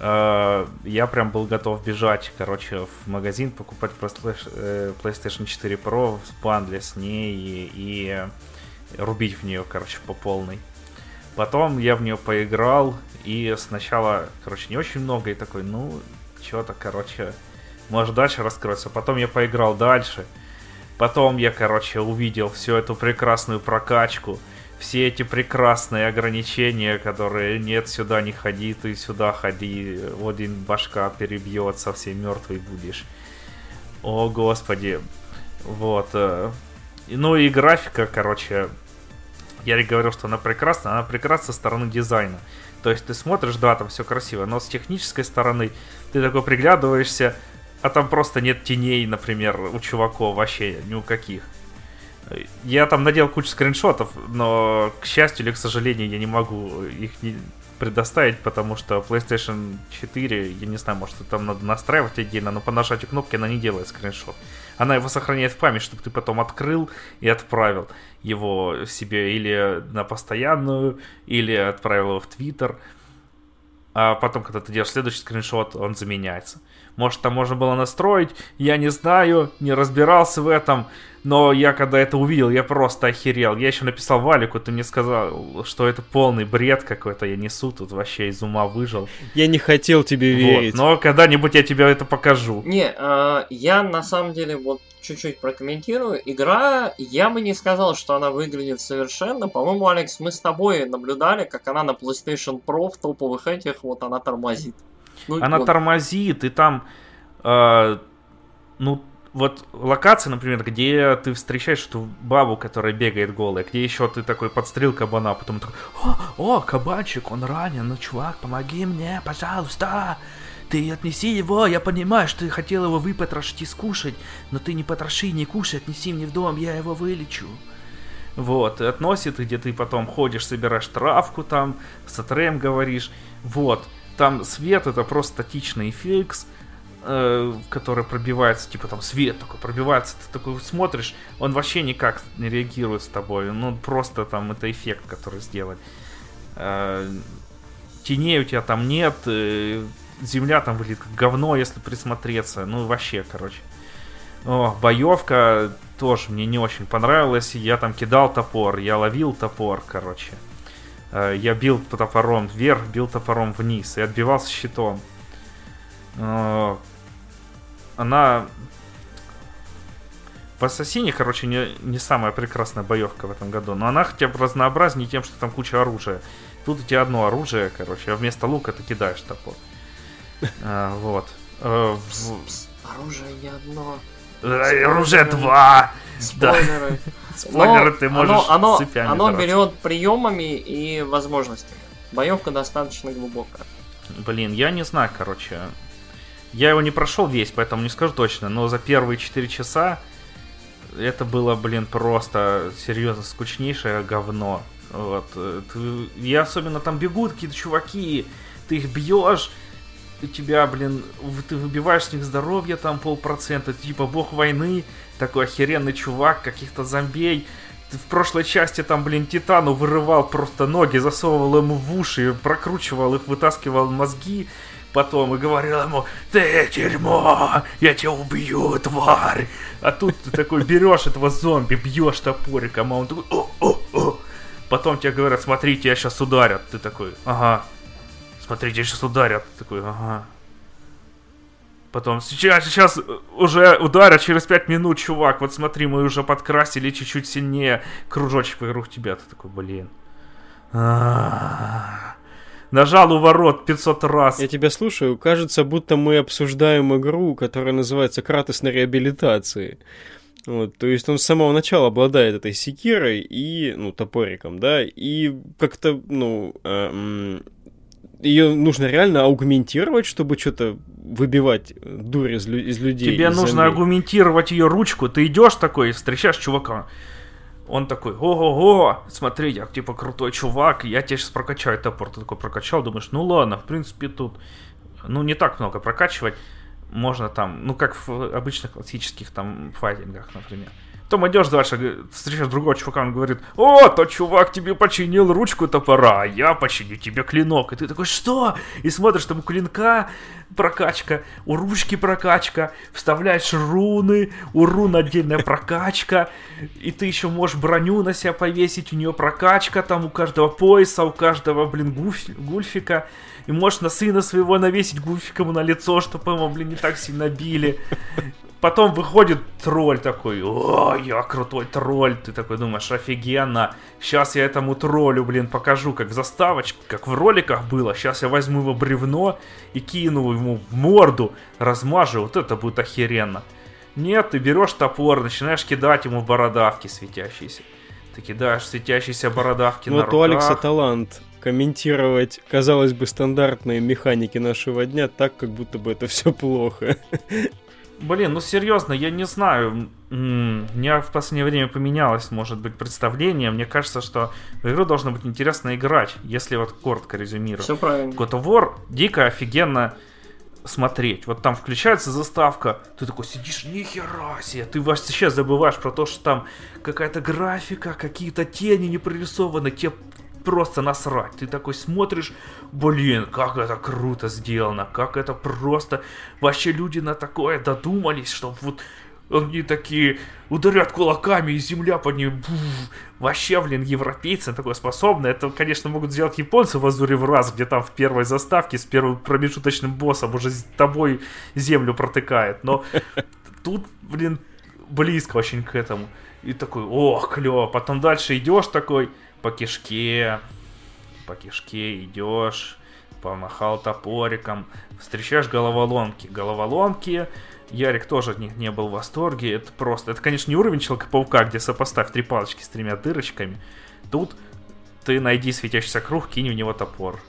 Э, я прям был готов бежать, короче, в магазин, покупать э, PlayStation 4 Pro в бандле с ней и, и рубить в нее, короче, по полной. Потом я в нее поиграл, и сначала, короче, не очень много, и такой, ну, что-то, короче, может дальше раскроется. Потом я поиграл дальше. Потом я, короче, увидел всю эту прекрасную прокачку все эти прекрасные ограничения, которые нет, сюда не ходи, ты сюда ходи, один башка перебьет, совсем мертвый будешь. О, господи. Вот. Э, ну и графика, короче, я говорил, что она прекрасна, она прекрасна со стороны дизайна. То есть ты смотришь, да, там все красиво, но с технической стороны ты такой приглядываешься, а там просто нет теней, например, у чуваков вообще ни у каких. Я там надел кучу скриншотов, но, к счастью или к сожалению, я не могу их не предоставить, потому что PlayStation 4, я не знаю, может, там надо настраивать отдельно, но по нажатию кнопки она не делает скриншот. Она его сохраняет в память, чтобы ты потом открыл и отправил его себе или на постоянную, или отправил его в Твиттер. А потом, когда ты делаешь следующий скриншот, он заменяется. Может, там можно было настроить, я не знаю, не разбирался в этом. Но я когда это увидел, я просто охерел. Я еще написал Валику, ты мне сказал, что это полный бред какой-то я несу, тут вообще из ума выжил. Я не хотел тебе верить. Вот, но когда-нибудь я тебе это покажу. Не, э, я на самом деле вот чуть-чуть прокомментирую. Игра, я бы не сказал, что она выглядит совершенно. По-моему, Алекс, мы с тобой наблюдали, как она на PlayStation Pro в топовых этих, вот она тормозит. Ну, она вот. тормозит, и там, э, ну, вот локация, например, где ты встречаешь эту бабу, которая бегает голая, где еще ты такой подстрел кабана, потом такой, о, о, кабанчик, он ранен, ну, чувак, помоги мне, пожалуйста, ты отнеси его, я понимаю, что ты хотел его выпотрошить и скушать, но ты не потроши, не кушай, отнеси мне в дом, я его вылечу. Вот, и относит, где ты потом ходишь, собираешь травку там, с Атреем говоришь, вот. Там свет это просто статичный фикс, э, который пробивается, типа там свет такой пробивается, ты такой смотришь, он вообще никак не реагирует с тобой, ну просто там это эффект, который сделать. Э, теней у тебя там нет, э, земля там выглядит как говно, если присмотреться, ну вообще, короче. О, боевка тоже мне не очень понравилась, я там кидал топор, я ловил топор, короче. Э, я бил топором вверх, бил топором вниз и отбивался щитом. Э, она в Ассасине, короче, не, не самая прекрасная боевка в этом году, но она хотя бы разнообразнее тем, что там куча оружия. Тут у тебя одно оружие, короче, а вместо лука ты кидаешь топор. А, вот. Оружие не одно. Оружие два! Спойлеры. Спойлеры ты можешь оно, оно, оно берет приемами и возможностями. Боевка достаточно глубокая. Блин, я не знаю, короче. Я его не прошел весь, поэтому не скажу точно, но за первые 4 часа это было, блин, просто серьезно скучнейшее говно. Вот. И особенно там бегут какие-то чуваки, ты их бьешь, у тебя, блин, ты выбиваешь с них здоровье там полпроцента, типа бог войны, такой охеренный чувак, каких-то зомбей. Ты в прошлой части там, блин, Титану вырывал просто ноги, засовывал ему в уши, прокручивал их, вытаскивал мозги потом и говорил ему, ты дерьмо, я тебя убью, тварь. А тут ты такой берешь этого зомби, бьешь топориком, а он такой, о, о, о. Потом тебе говорят, смотрите, я сейчас ударят. Ты такой, ага, смотрите, сейчас ударят. Такой, ага. Потом, сейчас, сейчас уже ударят через 5 минут, чувак. Вот смотри, мы уже подкрасили чуть-чуть сильнее кружочек вокруг тебя. Ты такой, блин. Нажал у ворот 500 раз. Я тебя слушаю. Кажется, будто мы обсуждаем игру, которая называется «Кратос на реабилитации». Вот, то есть он с самого начала обладает этой секирой и, ну, топориком, да, и как-то, ну, э, ее нужно реально аугментировать, чтобы что-то выбивать дурь из, из людей. Тебе из нужно зомби. аугментировать ее ручку. Ты идешь такой, встречаешь чувака. Он такой, ого-го, смотри, я типа крутой чувак, я тебя сейчас прокачаю топор. Ты такой прокачал, думаешь, ну ладно, в принципе тут, ну не так много прокачивать. Можно там, ну как в обычных классических там файтингах, например. Потом идешь дальше, встречаешь другого чувака, он говорит, о, тот чувак тебе починил ручку топора, а я починю тебе клинок. И ты такой, что? И смотришь, там у клинка прокачка, у ручки прокачка, вставляешь руны, у рун отдельная прокачка, и ты еще можешь броню на себя повесить, у нее прокачка, там у каждого пояса, у каждого, блин, гульфика. И можешь на сына своего навесить гуфиком на лицо, чтобы ему, блин, не так сильно били. Потом выходит тролль такой, о, я крутой тролль. Ты такой думаешь, офигенно. Сейчас я этому троллю, блин, покажу, как в заставочке, как в роликах было. Сейчас я возьму его бревно и кину ему в морду, размажу. Вот это будет охеренно. Нет, ты берешь топор, начинаешь кидать ему бородавки светящиеся. Ты кидаешь светящиеся бородавки вот на руках. у Алекса талант комментировать, казалось бы, стандартные механики нашего дня так, как будто бы это все плохо. Блин, ну серьезно, я не знаю. У меня в последнее время поменялось, может быть, представление. Мне кажется, что в игру должно быть интересно играть, если вот коротко резюмировать. Все правильно. God of War дико офигенно смотреть. Вот там включается заставка, ты такой сидишь, нихера себе, ты вообще забываешь про то, что там какая-то графика, какие-то тени не прорисованы, тебе просто насрать. Ты такой смотришь, блин, как это круто сделано, как это просто... Вообще люди на такое додумались, чтобы вот они такие ударят кулаками, и земля под ним. Вообще, блин, европейцы такое способны. Это, конечно, могут сделать японцы в Азуре в раз, где там в первой заставке с первым промежуточным боссом уже с тобой землю протыкает. Но тут, блин, близко очень к этому. И такой, ох, клево. Потом дальше идешь такой по кишке, по кишке идешь, помахал топориком, встречаешь головоломки. Головоломки Ярик тоже не, не был в восторге. Это просто... Это, конечно, не уровень Человека-паука, где сопоставь три палочки с тремя дырочками. Тут ты найди светящийся круг, кинь в него топор.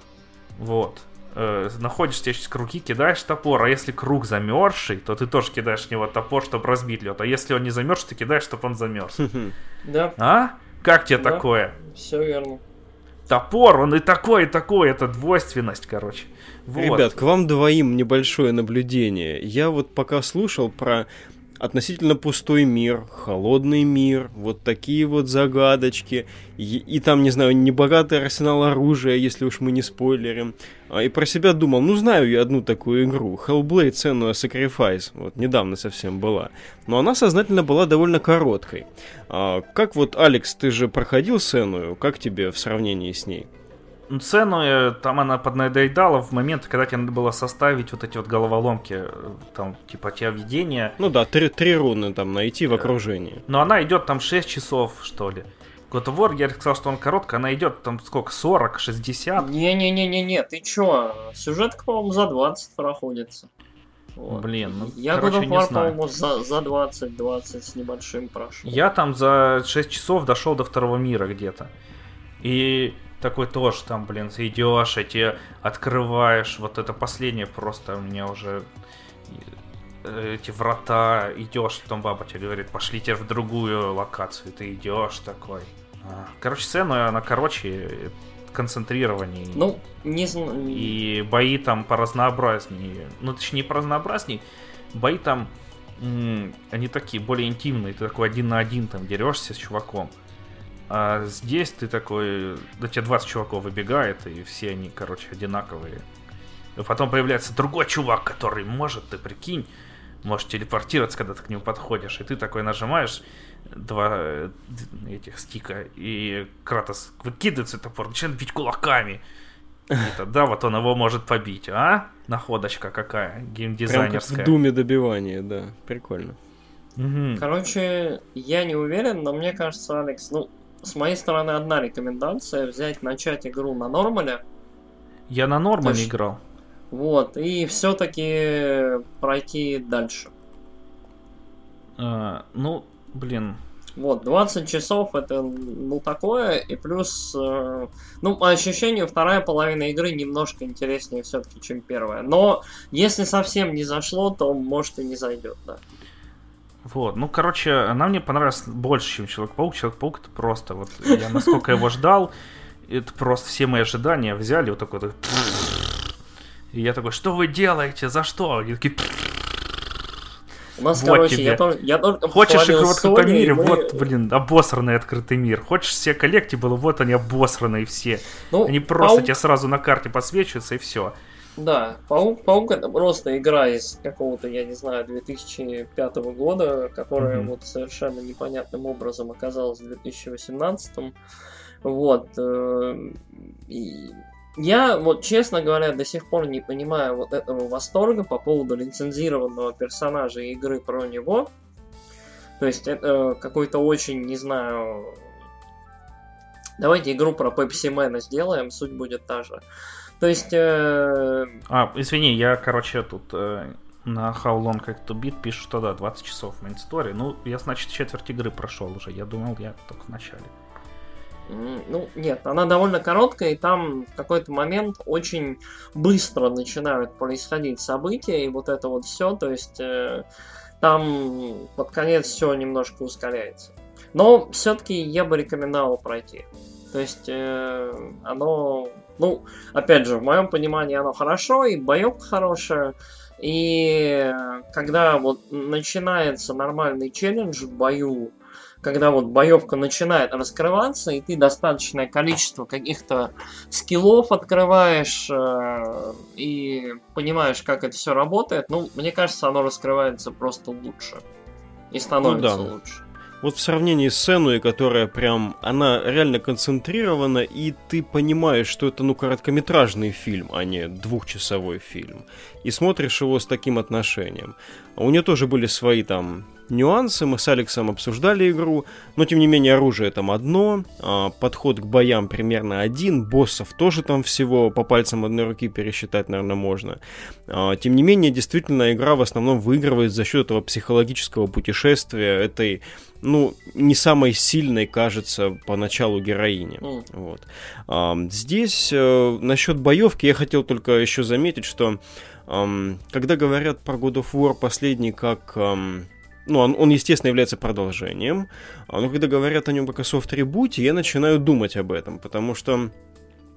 Вот. Э, находишь светящийся круги, кидаешь топор. А если круг замерзший, то ты тоже кидаешь в него топор, чтобы разбить лед. А если он не замерз, ты кидаешь, чтобы он замерз. Да. А? Как тебе Да. такое? Все верно. Топор, он и такой, и такой. Это двойственность, короче. Вот. Ребят, к вам двоим небольшое наблюдение. Я вот пока слушал про относительно пустой мир, холодный мир, вот такие вот загадочки, и, и там, не знаю, небогатый арсенал оружия, если уж мы не спойлерим. А, И про себя думал, ну знаю я одну такую игру, Hellblade Senua Sacrifice, вот недавно совсем была. Но она сознательно была довольно короткой. А, как вот, Алекс, ты же проходил Сеную, как тебе в сравнении с ней? Ну, Цену э, там она поднадоедала в момент, когда тебе надо было составить вот эти вот головоломки, э, там, типа, те видения. Ну да, три, три руны там найти в окружении. Но она идет там 6 часов, что ли. God of War, я сказал, что он короткий, она идет там сколько, 40, 60? Не-не-не-не-не, ты чё? Сюжетка, по-моему, за 20 проходится. Вот. Блин, ну, Я God короче, of не War, по-моему, за, за 20-20 с небольшим прошел. Я там за 6 часов дошел до второго мира где-то. И такой тоже там, блин, идешь, эти открываешь, вот это последнее просто у меня уже э, эти врата, идешь, потом баба тебе говорит, пошлите в другую локацию, ты идешь такой. А, Короче, сцена, она короче, концентрированнее. Ну, не знаю. И бои там поразнообразнее. Ну, точнее, не поразнообразнее. Бои там, они такие, более интимные. Ты такой один на один там дерешься с чуваком. А здесь ты такой, до тебя 20 чуваков выбегает, и все они, короче, одинаковые. И потом появляется другой чувак, который может, ты прикинь, может телепортироваться, когда ты к нему подходишь. И ты такой нажимаешь два э, этих стика, и Кратос выкидывает свой топор, начинает бить кулаками. И тогда вот он его может побить, а? Находочка какая, Прям как в геймдизайнерская. Думе добивание, да. Прикольно. Короче, я не уверен, но мне кажется, Алекс, ну, с моей стороны одна рекомендация взять, начать игру на нормале, Я на нормале играл. вот, и все-таки пройти дальше. А, ну, блин, Вот, 20 часов это, ну, такое, и плюс, э, ну, по ощущению, вторая половина игры немножко интереснее все-таки, чем первая. Но, если совсем не зашло, то, может, и не зайдет, да. Вот, ну, короче, она мне понравилась больше, чем Человек-паук. Человек-паук это просто, вот, я насколько его ждал, это просто все мои ожидания взяли, вот такой, вот, и я такой, что вы делаете, за что? И такие, У нас, Вот короче, тебе. я, тоже, я хочешь игру в открытом Sony, мире, мы- вот, блин, обосранный открытый мир. Хочешь все коллекти было, вот они обосранные все. ну, Они просто Паук- тебе сразу на карте подсвечиваются и все. Да, Паук, Паук это просто игра из какого-то, я не знаю, 2005 года, которая Мгм. вот совершенно непонятным образом оказалась в 2018. Вот. э, и я вот, честно говоря, до сих пор не понимаю вот этого восторга по поводу лицензированного персонажа и игры про него. То есть это какой-то очень, не знаю... Давайте игру про Пепси Мэна сделаем, суть будет та же. То есть... э, А, извини, я, короче, тут э, на How Long It To Beat пишу, что да, 20 часов в Story. Ну, я, значит, четверть игры прошел уже. Я думал, я только в начале. Ну, нет, она довольно короткая, и там в какой-то момент очень быстро начинают происходить события, и вот это вот все, то есть э, там под конец все немножко ускоряется. Но все-таки я бы рекомендовал пройти. То есть э, оно, ну, опять же, в моем понимании оно хорошо, и боевка хорошая, и когда вот начинается нормальный челлендж в бою, когда вот боевка начинает раскрываться, и ты достаточное количество каких-то скиллов открываешь э, и понимаешь, как это все работает, ну, мне кажется, оно раскрывается просто лучше. И становится ну, да. лучше. Вот в сравнении с Сенуей, которая прям, она реально концентрирована, и ты понимаешь, что это, ну, короткометражный фильм, а не двухчасовой фильм. И смотришь его с таким отношением. А у нее тоже были свои там нюансы, мы с Алексом обсуждали игру, но тем не менее оружие там одно, а, подход к боям примерно один, боссов тоже там всего по пальцам одной руки пересчитать, наверное, можно. А, тем не менее, действительно, игра в основном выигрывает за счет этого психологического путешествия, этой ну, не самой сильной, кажется, поначалу героини. Mm. Вот. А, здесь э, насчет боевки я хотел только еще заметить, что эм, когда говорят про God of War последний как эм, ну, он, он, естественно, является продолжением. А, но когда говорят о нем как о софт-ребуте, я начинаю думать об этом, потому что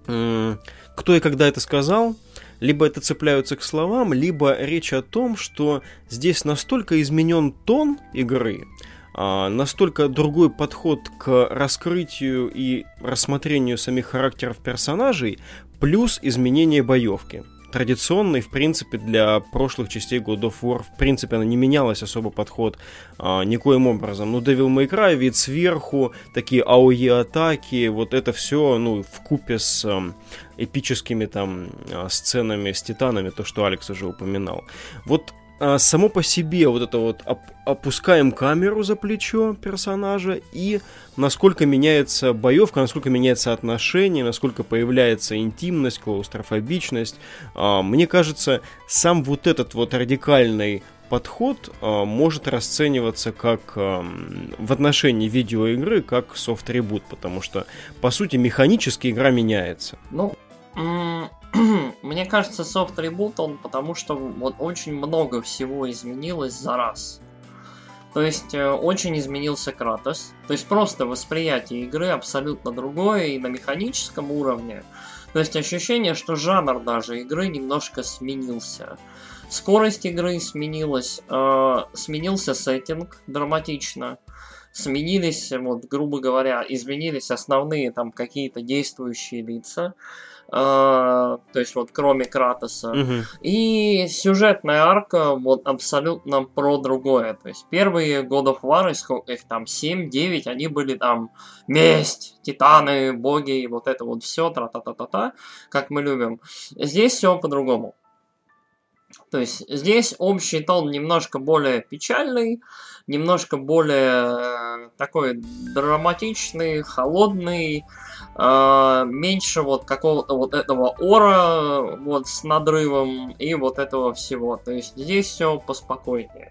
э, кто и когда это сказал, либо это цепляются к словам, либо речь о том, что здесь настолько изменен тон игры, э, настолько другой подход к раскрытию и рассмотрению самих характеров персонажей, плюс изменение боевки традиционной, в принципе, для прошлых частей God of War, в принципе, она не менялась особо подход а, никоим образом. Ну, Devil May Cry, вид сверху, такие АОЕ атаки, вот это все, ну, в купе с а, эпическими там а, сценами с титанами, то, что Алекс уже упоминал. Вот а, само по себе вот это вот оп опускаем камеру за плечо персонажа и насколько меняется боевка, насколько меняется отношение, насколько появляется интимность, клаустрофобичность. А, мне кажется, сам вот этот вот радикальный подход а, может расцениваться как а, в отношении видеоигры как софт-ребут, потому что, по сути, механически игра меняется. Ну, мне кажется, софт ребут он потому, что вот очень много всего изменилось за раз. То есть э, очень изменился Кратос. То есть просто восприятие игры абсолютно другое и на механическом уровне. То есть ощущение, что жанр даже игры немножко сменился. Скорость игры сменилась, э, сменился сеттинг драматично, сменились, вот, грубо говоря, изменились основные там какие-то действующие лица. Uh, то есть вот кроме Кратоса. Угу. И сюжетная арка вот абсолютно про другое. То есть первые God of War, сколько их там, 7-9, они были там месть, титаны, боги, и вот это вот все, тра-та-та-та-та, как мы любим. Здесь все по-другому. То есть здесь общий тон немножко более печальный, немножко более э, такой драматичный, холодный, меньше вот какого-то вот этого ора вот с надрывом и вот этого всего. То есть здесь все поспокойнее.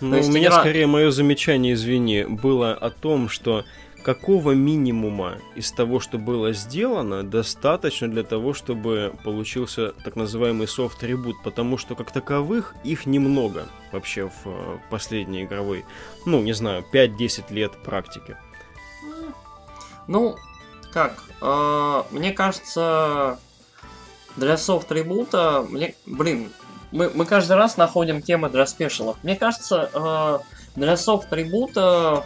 Ну, у меня игра... скорее мое замечание, извини, было о том, что какого минимума из того, что было сделано, достаточно для того, чтобы получился так называемый софт-ребут, потому что как таковых их немного вообще в э, последней игровой, ну, не знаю, 5-10 лет практики. Ну, как, э, мне кажется, для софт-ребута, мне, блин, мы, мы каждый раз находим темы для спешалов. Мне кажется, э, для софт-ребута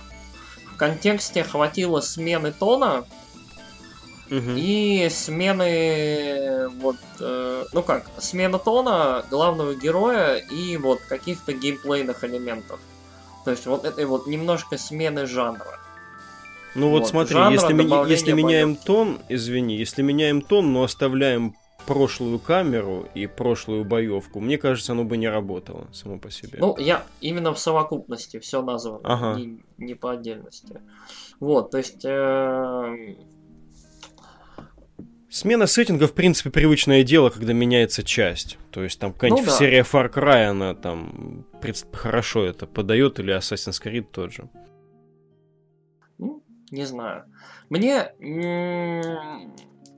контексте хватило смены тона угу. и смены вот э, ну как смена тона главного героя и вот каких-то геймплейных элементов. То есть вот этой вот немножко смены жанра. Ну вот, вот смотри, если, ми- если меняем тон, извини, если меняем тон, но оставляем прошлую камеру и прошлую боевку, мне кажется, оно бы не работало само по себе. Ну, я именно в совокупности все названо, ага. не, не по отдельности. Вот, то есть... Э... Смена сеттинга, в принципе, привычное дело, когда меняется часть. То есть там какая-нибудь ну, да. серия Far Cry, она там пред... хорошо это подает, или Assassin's Creed тот же. Не знаю. Мне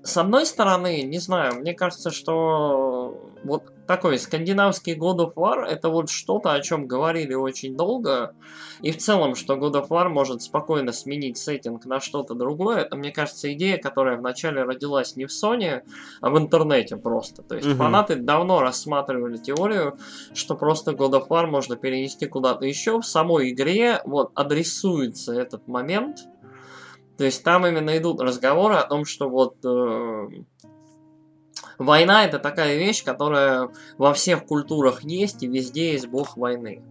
с одной стороны, не знаю, мне кажется, что вот такой скандинавский God of War это вот что-то, о чем говорили очень долго. И в целом, что God of War может спокойно сменить сеттинг на что-то другое, это, мне кажется, идея, которая вначале родилась не в Sony, а в интернете просто. То есть угу. фанаты давно рассматривали теорию, что просто God of War можно перенести куда-то еще. В самой игре вот адресуется этот момент, то есть там именно идут разговоры о том, что вот э, война это такая вещь, которая во всех культурах есть и везде есть бог войны.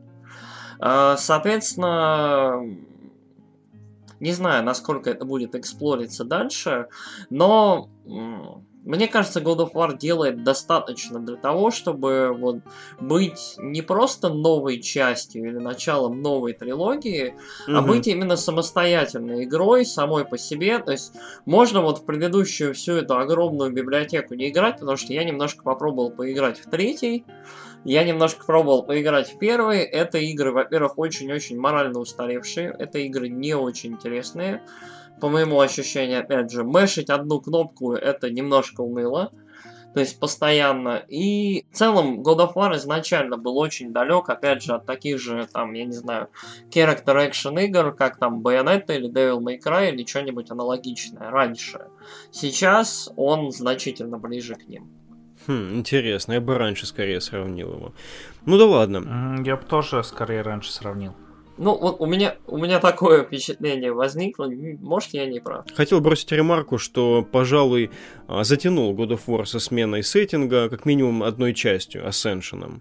Э, соответственно, не знаю, насколько это будет эксплориться дальше, но мне кажется, God of War делает достаточно для того, чтобы вот быть не просто новой частью или началом новой трилогии, угу. а быть именно самостоятельной игрой самой по себе. То есть можно вот в предыдущую всю эту огромную библиотеку не играть, потому что я немножко попробовал поиграть в третий. Я немножко пробовал поиграть в первый. Это игры, во-первых, очень-очень морально устаревшие. Это игры не очень интересные по моему ощущению, опять же, мешить одну кнопку это немножко уныло. То есть постоянно. И в целом God of War изначально был очень далек, опять же, от таких же, там, я не знаю, character action игр, как там Bayonetta или Devil May Cry или что-нибудь аналогичное раньше. Сейчас он значительно ближе к ним. Хм, интересно, я бы раньше скорее сравнил его. Ну да ладно. Я бы тоже скорее раньше сравнил. Ну, вот у меня, у меня такое впечатление возникло, может, я не прав. Хотел бросить ремарку, что, пожалуй, а, затянул God of War со сменой сеттинга как минимум одной частью, Ascension.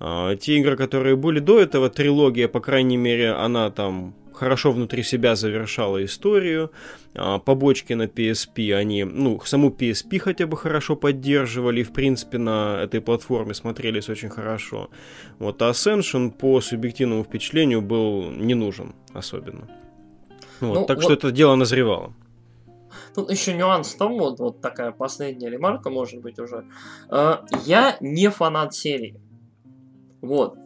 А, те игры, которые были до этого, трилогия, по крайней мере, она там хорошо внутри себя завершала историю. А, побочки на PSP, они, ну, саму PSP хотя бы хорошо поддерживали, и, в принципе, на этой платформе смотрелись очень хорошо. Вот, а Ascension по субъективному впечатлению был не нужен особенно. Вот, ну, так вот... что это дело назревало. Тут еще нюанс в том, вот, вот такая последняя ремарка, может быть, уже. Э, я не фанат серии. Вот.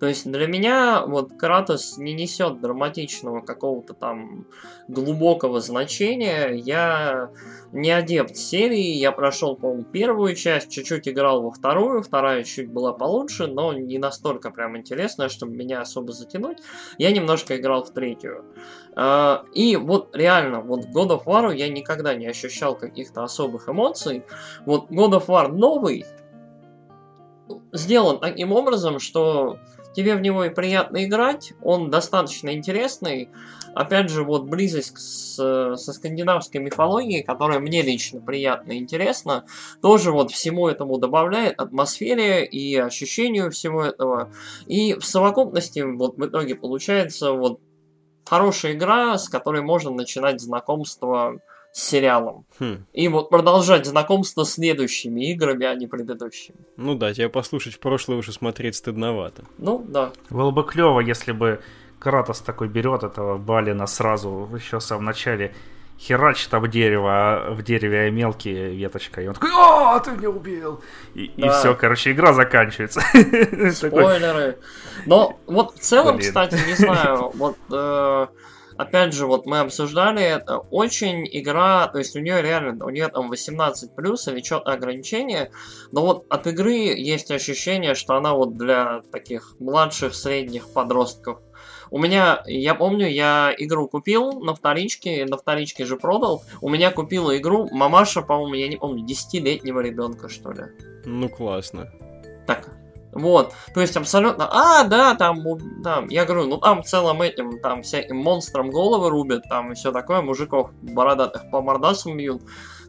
То есть для меня вот Кратос не несет драматичного какого-то там глубокого значения. Я не адепт серии, я прошел, по-моему, первую часть, чуть-чуть играл во вторую, вторая чуть была получше, но не настолько прям интересная, чтобы меня особо затянуть. Я немножко играл в третью. А, и вот реально, вот God of War я никогда не ощущал каких-то особых эмоций. Вот God of War новый сделан таким образом, что тебе в него и приятно играть, он достаточно интересный. Опять же, вот близость с, со скандинавской мифологией, которая мне лично приятно и интересна, тоже вот всему этому добавляет атмосфере и ощущению всего этого. И в совокупности вот в итоге получается вот хорошая игра, с которой можно начинать знакомство с сериалом. Хм. И вот продолжать знакомство с следующими играми, а не предыдущими. Ну да, тебя послушать в прошлое уже смотреть стыдновато. Ну да. Было бы клево, если бы Кратос такой берет этого Балина сразу еще в самом начале херачит об дерево, а в дереве мелкие веточка, и он такой, а, ты меня убил! И, да. и все, короче, игра заканчивается. Спойлеры. Но вот в целом, кстати, не знаю, вот э, опять же, вот мы обсуждали это, очень игра, то есть у нее реально, у нее там 18 плюс или что-то ограничение, но вот от игры есть ощущение, что она вот для таких младших, средних подростков. У меня, я помню, я игру купил на вторичке, на вторичке же продал. У меня купила игру мамаша, по-моему, я не помню, 10-летнего ребенка, что ли. Ну, классно. Так, вот, то есть абсолютно, а, да, там, там, я говорю, ну там целым этим, там всяким монстрам головы рубят, там и все такое, мужиков бородатых по мордасам бьют,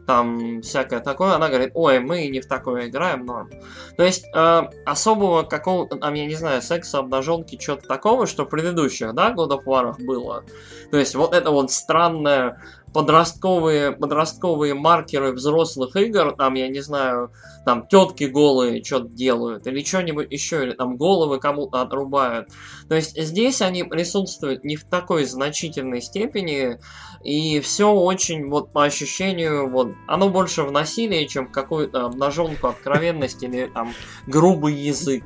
там всякое такое, она говорит, ой, мы не в такое играем, но... То есть э, особого какого-то, там, я не знаю, секса, обнаженки, чего-то такого, что в предыдущих, да, of War было. То есть вот это вот странное подростковые, подростковые маркеры взрослых игр, там, я не знаю, там, тетки голые что-то делают, или что-нибудь еще, или там головы кому-то отрубают. То есть здесь они присутствуют не в такой значительной степени, и все очень, вот, по ощущению, вот, оно больше в насилии, чем какую-то обнаженку, откровенность или там грубый язык.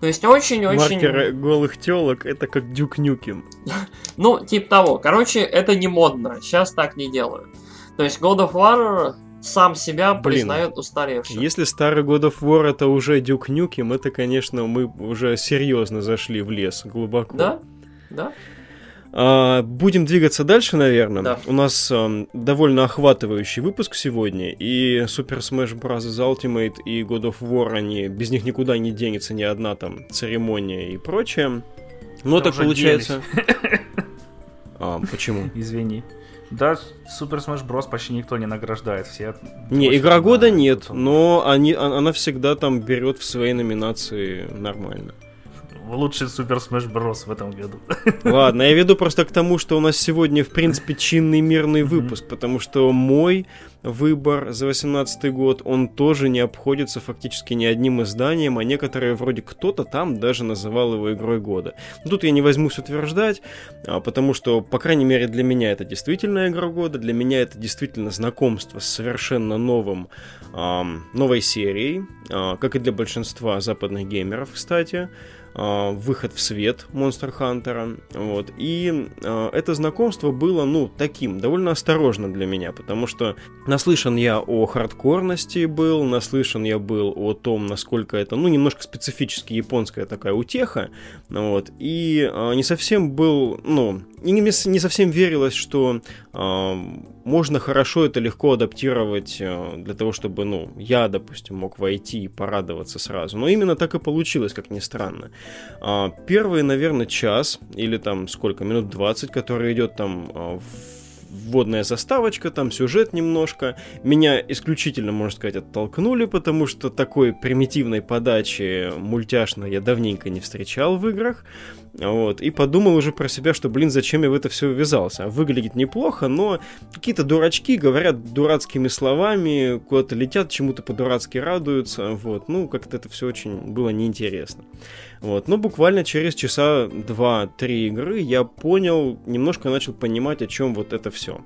То есть очень-очень... Маркеры голых телок это как Дюк Нюкем. Ну, типа того. Короче, это не модно. Сейчас так не делают. То есть God of War сам себя Блин, признает устаревшим. Если старый God of War это уже Дюк Нюкем, это, конечно, мы уже серьезно зашли в лес глубоко. Да? Да? А, будем двигаться дальше, наверное. Да. У нас эм, довольно охватывающий выпуск сегодня, и Super Smash Bros. Ultimate и God of War, они без них никуда не денется ни одна там церемония и прочее. Но Да так получается. А, почему? Извини. Да, Супер Smash Bros. почти никто не награждает. Все Не, игра года нет, но они, а- она всегда там берет в своей номинации нормально. Лучший Супер Smash Bros. в этом году. Ладно, я веду просто к тому, что у нас сегодня, в принципе, чинный мирный выпуск, потому что мой выбор за 18 год, он тоже не обходится фактически ни одним изданием, а некоторые вроде кто-то там даже называл его игрой года. Но тут я не возьмусь утверждать, а, потому что, по крайней мере, для меня это действительно игра года, для меня это действительно знакомство с совершенно новым, новой серией, а, как и для большинства западных геймеров, кстати выход в свет Monster Hunter. Вот. И а, это знакомство было, ну, таким, довольно осторожным для меня, потому что наслышан я о хардкорности был, наслышан я был о том, насколько это, ну, немножко специфически японская такая утеха, вот, и а, не совсем был, ну, не, не совсем верилось, что а, можно хорошо это легко адаптировать а, для того, чтобы, ну, я, допустим, мог войти и порадоваться сразу. Но именно так и получилось, как ни странно. А, первый, наверное, час или там сколько, минут 20, который идет там а, в- вводная заставочка, там сюжет немножко. Меня исключительно, можно сказать, оттолкнули, потому что такой примитивной подачи мультяшной я давненько не встречал в играх. Вот, и подумал уже про себя, что, блин, зачем я в это все ввязался. Выглядит неплохо, но какие-то дурачки говорят дурацкими словами, куда-то летят, чему-то по-дурацки радуются. Вот, ну, как-то это все очень было неинтересно. Вот, но буквально через часа 2-3 игры я понял, немножко начал понимать, о чем вот это все.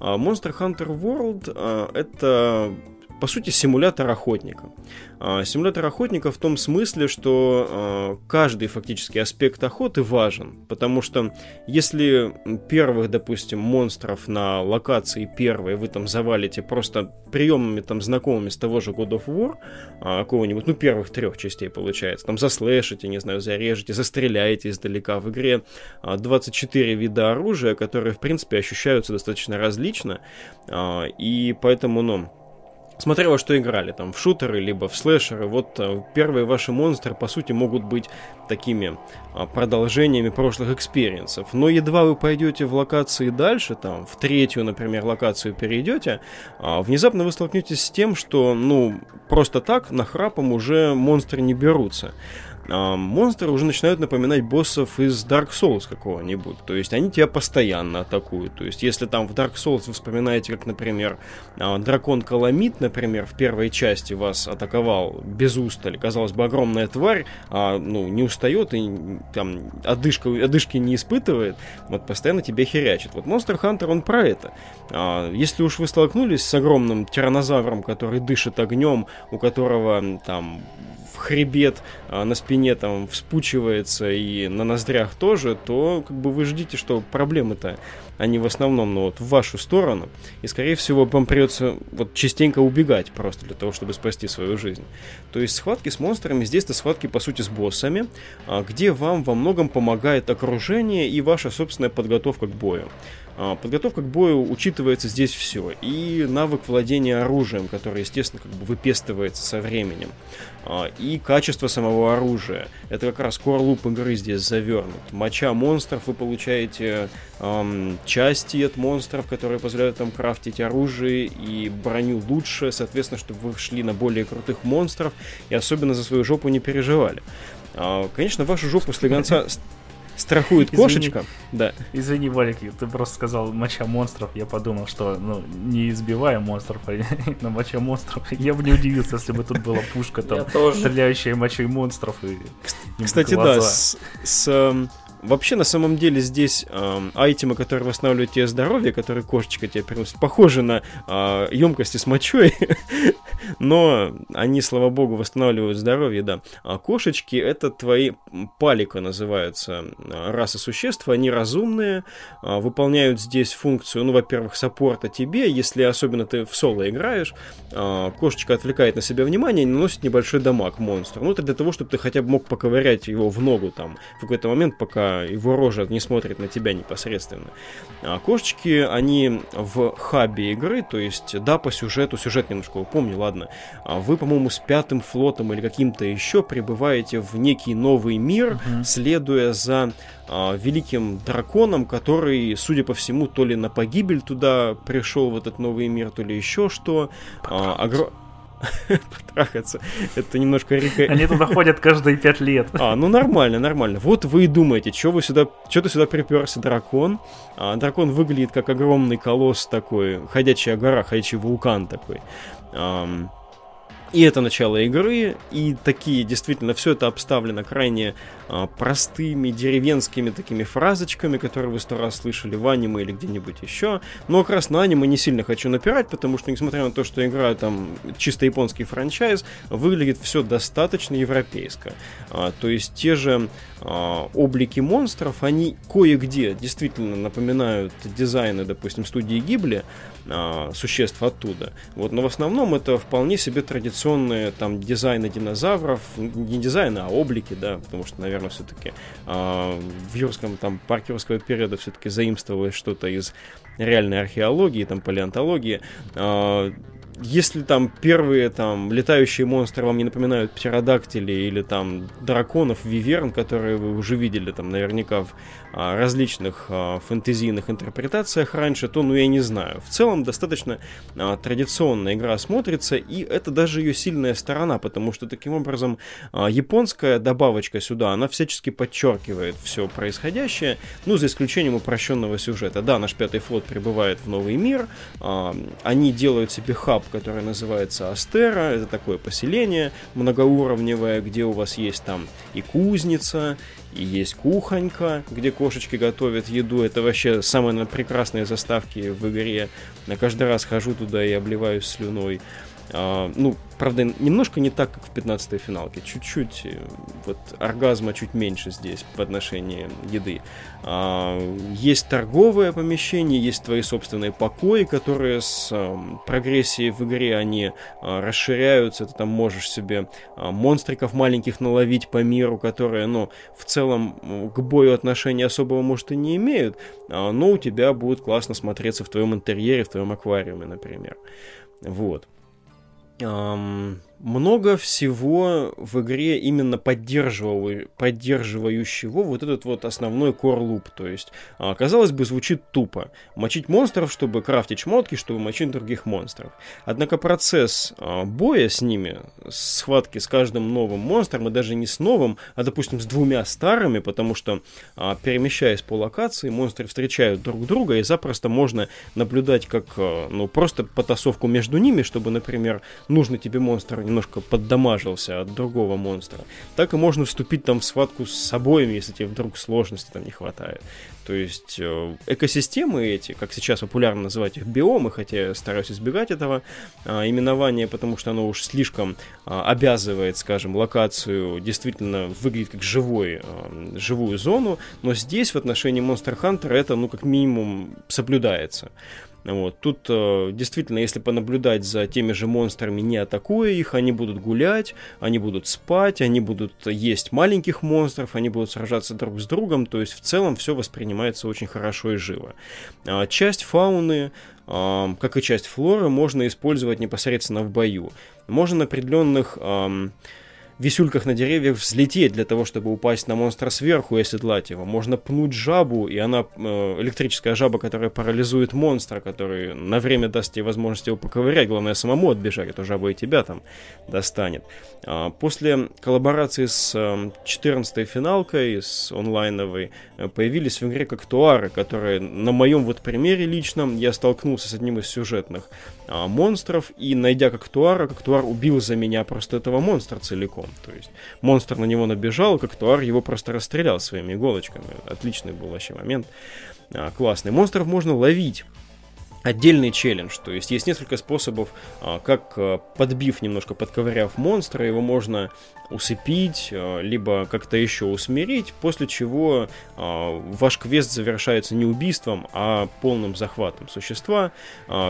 Monster Hunter World а, это по сути, симулятор охотника. А, Симулятор охотника в том смысле, что а, каждый фактически аспект охоты важен, потому что если первых, допустим, монстров на локации первой вы там завалите просто приемами там знакомыми с того же God of War, а, какого-нибудь, ну, первых трех частей получается, там заслэшите, не знаю, зарежете, застреляете издалека. В игре а, 24 вида оружия, которые, в принципе, ощущаются достаточно различно, а, и поэтому, ну, Смотря во что играли, там в шутеры, либо в слэшеры, вот э, первые ваши монстры, по сути, могут быть такими а, продолжениями прошлых experience ов. Но едва вы пойдете в локации дальше, там, в третью, например, локацию перейдете, а, внезапно вы столкнетесь с тем, что, ну, просто так нахрапом уже монстры не берутся. Монстры уже начинают напоминать боссов из Dark Souls какого-нибудь. То есть они тебя постоянно атакуют. То есть если там в Dark Souls вы вспоминаете, как, например, а, дракон Каламит, например, в первой части вас атаковал без устали. Казалось бы, огромная тварь, а, ну, не устает и там одышка, одышки не испытывает, вот постоянно тебя херячит. Вот Monster Hunter, он про это. А, если уж вы столкнулись с огромным тиранозавром, который дышит огнем, у которого там хребет а, на спине там вспучивается и на ноздрях тоже, то как бы вы ждите, что проблемы-то они в основном ну, вот, в вашу сторону. И, скорее всего, вам придется вот частенько убегать просто для того, чтобы спасти свою жизнь. То есть схватки с монстрами здесь-то схватки, по сути, с боссами, а, где вам во многом помогает окружение и ваша собственная подготовка к бою. А, Подготовка к бою учитывается здесь все. И навык владения оружием, который, естественно, как бы выпестывается со временем. А, И качество самого оружия. Это как раз корлуп игры здесь завернут. Моча монстров вы получаете ам, части от монстров, которые позволяют вам крафтить оружие и броню лучше, соответственно, чтобы вы шли на более крутых монстров и особенно за свою жопу не переживали. А, Конечно, вашу жопу слегонца страхует Извини. кошечка. Да. Извини, Валик, ты просто сказал моча монстров. Я подумал, что ну, не избивая монстров, а на моча монстров. Я бы не удивился, если бы тут была пушка там, стреляющая мочой монстров. И Кстати, да, глаза. с, с, эм, вообще на самом деле здесь эм, айтемы, которые восстанавливают тебе здоровье, которые кошечка тебе приносит, похожи на э, емкости с мочой. но они, слава богу, восстанавливают здоровье, да. А кошечки — это твои палика называются расы существ, они разумные, выполняют здесь функцию, ну, во-первых, саппорта тебе, если особенно ты в соло играешь, кошечка отвлекает на себя внимание и наносит небольшой дамаг монстру. Ну, это для того, чтобы ты хотя бы мог поковырять его в ногу там в какой-то момент, пока его рожа не смотрит на тебя непосредственно. А кошечки, они в хабе игры, то есть, да, по сюжету, сюжет немножко помню, ладно. А вы, по-моему, с пятым флотом или каким-то еще прибываете в некий новый мир, uh-huh. следуя за а, великим драконом, который, судя по всему, то ли на погибель туда пришел в этот новый мир, то ли еще что. А, огр потрахаться. Это немножко река... Они туда ходят каждые пять лет. А, ну нормально, нормально. Вот вы и думаете, что вы сюда, что ты сюда приперся, дракон? А, дракон выглядит как огромный колосс такой, ходячая гора, ходячий вулкан такой. Um, и это начало игры, и такие, действительно, все это обставлено крайне а, простыми деревенскими такими фразочками, которые вы сто раз слышали в аниме или где-нибудь еще. Но как раз на аниме не сильно хочу напирать, потому что, несмотря на то, что игра там чисто японский франчайз, выглядит все достаточно европейско. А, то есть те же облики монстров, они кое-где действительно напоминают дизайны, допустим, студии Гибли, а, существ оттуда. Вот, но в основном это вполне себе традиционные там дизайны динозавров, не дизайны, а облики, да, потому что, наверное, все-таки а, в юрском там парке юрского периода все-таки заимствовалось что-то из реальной археологии, там палеонтологии. Если там первые там летающие монстры вам не напоминают птеродактилей или там драконов, виверн, которые вы уже видели там наверняка в различных фэнтезийных интерпретациях раньше, то ну я не знаю. В целом достаточно традиционная игра смотрится, и это даже ее сильная сторона, потому что таким образом японская добавочка сюда, она всячески подчеркивает все происходящее, ну за исключением упрощенного сюжета. Да, наш пятый флот прибывает в новый мир, они делают себе хаб, который называется Астера, это такое поселение многоуровневое, где у вас есть там и кузница, и есть кухонька, где кошечки готовят еду. Это вообще самые прекрасные заставки в игре. Я каждый раз хожу туда и обливаюсь слюной. А, ну, правда, немножко не так, как в 15-й финалке. Чуть-чуть, э, вот оргазма чуть меньше здесь в отношении еды. А, есть торговое помещение, есть твои собственные покои, которые с а, прогрессией в игре, они а, расширяются. Ты там можешь себе а, монстриков маленьких наловить по миру, которые, ну, в целом к бою отношения особого, может, и не имеют, а, но у тебя будут классно смотреться в твоем интерьере, в твоем аквариуме, например. Вот. Um, много всего в игре именно поддерживающего вот этот вот основной loop. То есть, а, казалось бы, звучит тупо. Мочить монстров, чтобы крафтить шмотки, чтобы мочить других монстров. Однако процесс а, боя с ними, схватки с каждым новым монстром, и даже не с новым, а, допустим, с двумя старыми, потому что, а, перемещаясь по локации, монстры встречают друг друга, и запросто можно наблюдать как, ну, просто потасовку между ними, чтобы, например, нужный тебе монстр немножко поддамажился от другого монстра, так и можно вступить там в схватку с обоими, если тебе вдруг сложности там не хватает. То есть э, экосистемы эти, как сейчас популярно называть их биомы, хотя я стараюсь избегать этого а, именования, потому что оно уж слишком а, обязывает, скажем, локацию действительно выглядеть как живой, а, живую зону, но здесь в отношении Monster Hunter это, ну, как минимум соблюдается. Вот. Тут э, действительно, если понаблюдать за теми же монстрами, не атакуя их, они будут гулять, они будут спать, они будут есть маленьких монстров, они будут сражаться друг с другом, то есть в целом все воспринимается очень хорошо и живо. Э, часть фауны, э, как и часть флоры, можно использовать непосредственно в бою. Можно определенных... висюльках на деревьях взлететь для того, чтобы упасть на монстра сверху и оседлать его. Можно пнуть жабу, и она, э, электрическая жаба, которая парализует монстра, который на время даст тебе возможность его поковырять, главное самому отбежать, эту жабу и тебя там достанет. А, после коллаборации с 14-й финалкой, с онлайновой, э, появились в игре кактуары, которые на моем вот примере личном я столкнулся с одним из сюжетных а, монстров, и найдя кактуара, кактуар убил за меня просто этого монстра целиком. То есть монстр на него набежал, кактуар его просто расстрелял своими иголочками. Отличный был вообще момент. А, классный. Монстров можно ловить отдельный челлендж. То есть есть несколько способов, а, как а, подбив немножко, подковыряв монстра, его можно усыпить, а, либо как-то еще усмирить, после чего ваш квест завершается не убийством, а полным захватом существа,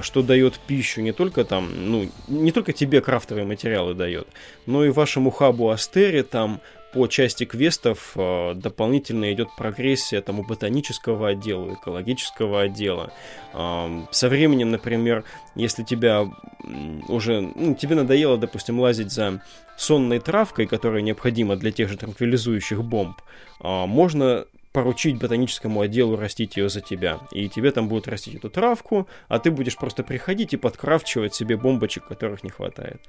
что дает пищу не только там, ну, не только тебе крафтовые материалы дает, но и вашему хабу Астере там по части квестов э, дополнительно идет прогрессия там у ботанического отдела, экологического отдела. Со временем, например, если тебя уже, ну, тебе надоело, допустим, лазить за сонной травкой, которая необходима для тех же транквилизующих бомб, э, можно поручить ботаническому отделу растить ее за тебя. И тебе там будут растить эту травку, а ты будешь просто приходить и подкрафчивать себе бомбочек, которых не хватает.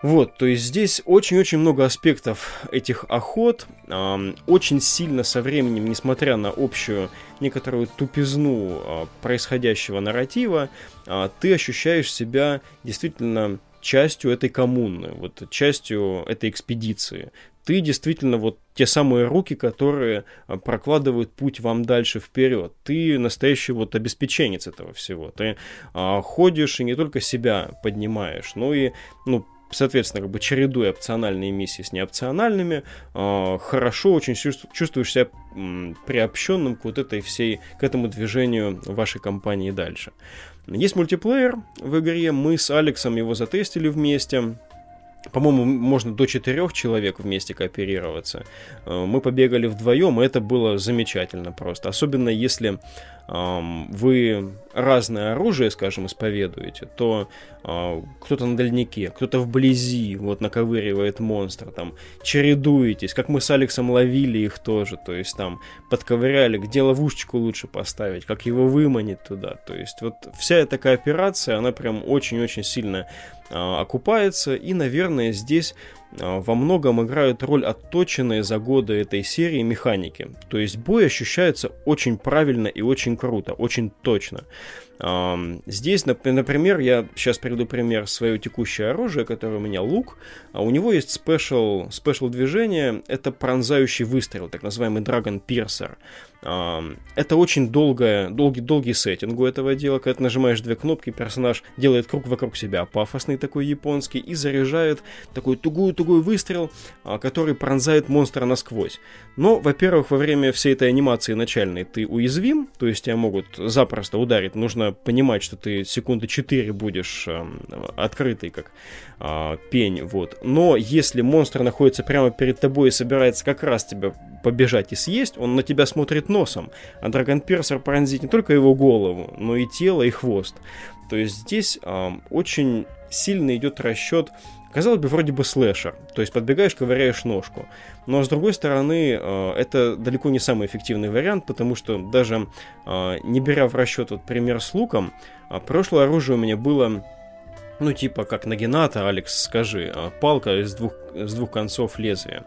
Вот, то есть здесь очень-очень много аспектов этих охот. Э, очень сильно со временем, несмотря на общую некоторую тупизну э, происходящего нарратива, э, ты ощущаешь себя действительно частью этой коммуны, вот частью этой экспедиции. Ты действительно вот те самые руки, которые прокладывают путь вам дальше вперед. Ты настоящий вот обеспеченец этого всего. Ты а, ходишь и не только себя поднимаешь, но и ну, соответственно, как бы чередуя опциональные миссии с неопциональными, э, хорошо очень чувствуешь себя приобщенным к вот этой всей, к этому движению вашей компании дальше. Есть мультиплеер в игре, мы с Алексом его затестили вместе, по-моему, можно до четырех человек вместе кооперироваться. Э, мы побегали вдвоем, и это было замечательно просто. Особенно если вы разное оружие, скажем, исповедуете, то э, кто-то на дальнике, кто-то вблизи, вот наковыривает монстра, там, чередуетесь, как мы с Алексом ловили их тоже, то есть там подковыряли, где ловушечку лучше поставить, как его выманить туда, то есть вот вся эта кооперация, она прям очень-очень сильно окупается, и, наверное, здесь а, во многом играют роль отточенные за годы этой серии механики. То есть бой ощущается очень правильно и очень круто, очень точно. Здесь, например, я сейчас приведу пример свое текущее оружие, которое у меня лук. А у него есть special, special движение, это пронзающий выстрел, так называемый Dragon Piercer. Это очень долгое, долгий, долгий сеттинг у этого дела. Когда ты нажимаешь две кнопки, персонаж делает круг вокруг себя, пафосный такой японский, и заряжает такой тугую-тугой выстрел, а, который пронзает монстра насквозь. Но, во-первых, во время всей этой анимации начальной ты уязвим, то есть тебя могут запросто ударить. Нужно понимать, что ты секунды 4 будешь э, открытый, как э, пень. Вот. Но если монстр находится прямо перед тобой и собирается как раз тебя побежать и съесть, он на тебя смотрит носом. А Драгон Персер пронзит не только его голову, но и тело, и хвост. То есть здесь э, очень сильно идет расчет Казалось бы, вроде бы слэшер, то есть подбегаешь, ковыряешь ножку. Но с другой стороны, э, это далеко не самый эффективный вариант, потому что даже э, не беря в расчет вот пример с луком, а прошлое оружие у меня было ну, типа как Нагината, Алекс, скажи, палка из двух, с двух концов лезвия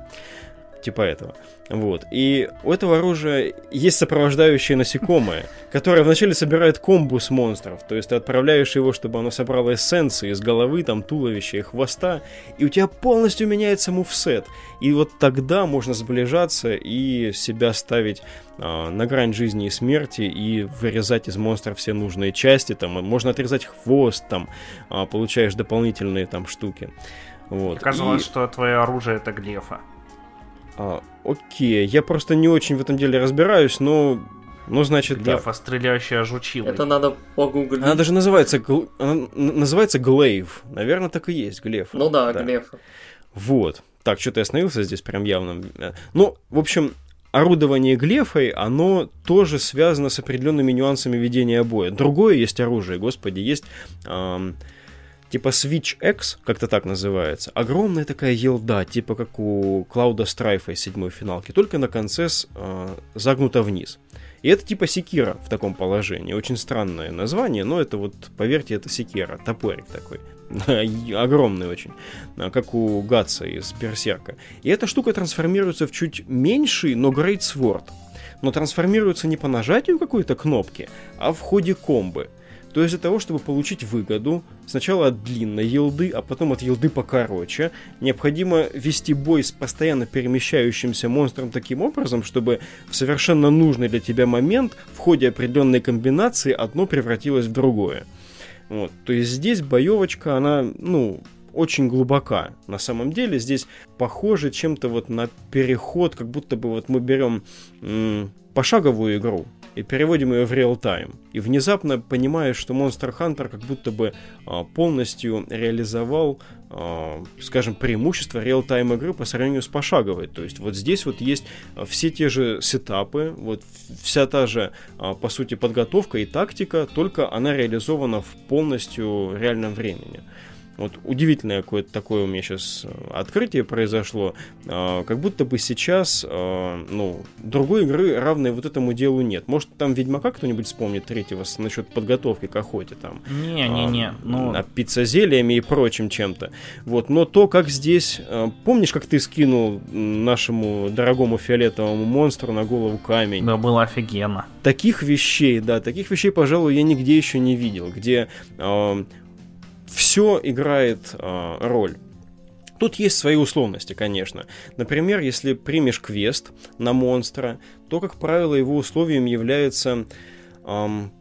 типа этого. Вот. И у этого оружия есть сопровождающее насекомое, которое вначале собирает комбус монстров. То есть ты отправляешь его, чтобы оно собрало эссенции из головы, там, туловища и хвоста, и у тебя полностью меняется мувсет. И вот тогда можно сближаться и себя ставить э, на грань жизни и смерти и вырезать из монстров все нужные части. Там, можно отрезать хвост, там, э, получаешь дополнительные там штуки. Вот. Оказалось, и... что твое оружие это глефа. А, окей, я просто не очень в этом деле разбираюсь, но ну, значит, Глефа, так. стреляющая жучила. Это надо погуглить. Она даже называется, гл... Она называется Глейв. Наверное, так и есть, Глеф. Ну да, да. Глеф. Вот. Так, что-то я остановился здесь прям явно. Ну, в общем, орудование глефой, оно тоже связано с определенными нюансами ведения боя. Другое есть оружие, господи, есть... Эм, типа Switch X, как-то так называется, огромная такая елда, типа как у Клауда Страйфа из седьмой финалки, только на конце с, э, загнута вниз. И это типа секира в таком положении. Очень странное название, но это вот, поверьте, это секира, топорик такой. Огромный очень, а, как у Гатса из Берсерка. И эта штука трансформируется в чуть меньший, но Great Sword. Но трансформируется не по нажатию какой-то кнопки, а в ходе комбы. То есть для того, чтобы получить выгоду, сначала от длинной елды, а потом от елды покороче, необходимо вести бой с постоянно перемещающимся монстром таким образом, чтобы в совершенно нужный для тебя момент в ходе определенной комбинации одно превратилось в другое. Вот. То есть здесь боевочка, она, ну, очень глубока. На самом деле здесь похоже чем-то вот на переход, как будто бы вот мы берем м- пошаговую игру и переводим ее в реал-тайм. И внезапно понимаешь, что Monster Hunter как будто бы а, полностью реализовал, а, скажем, преимущество реал-тайм игры по сравнению с пошаговой. То есть вот здесь вот есть все те же сетапы, вот вся та же, а, по сути, подготовка и тактика, только она реализована в полностью реальном времени. Вот удивительное какое-то такое у меня сейчас э, открытие произошло. А, как будто бы сейчас, а, ну, другой игры, равной вот этому делу нет. Может, там Ведьмака кто-нибудь вспомнит третьего насчет подготовки к охоте там. Не-не-не. А, ну... А пиццазелиями и прочим чем-то. Вот, но то, как здесь... Помнишь, как ты скинул нашему дорогому фиолетовому монстру на голову камень? Да, было офигенно. Таких вещей, да, таких вещей, пожалуй, я нигде еще не видел, где все играет э, роль. Тут есть свои условности, конечно. Например, если примешь квест на монстра, то, как правило, его условием является эм,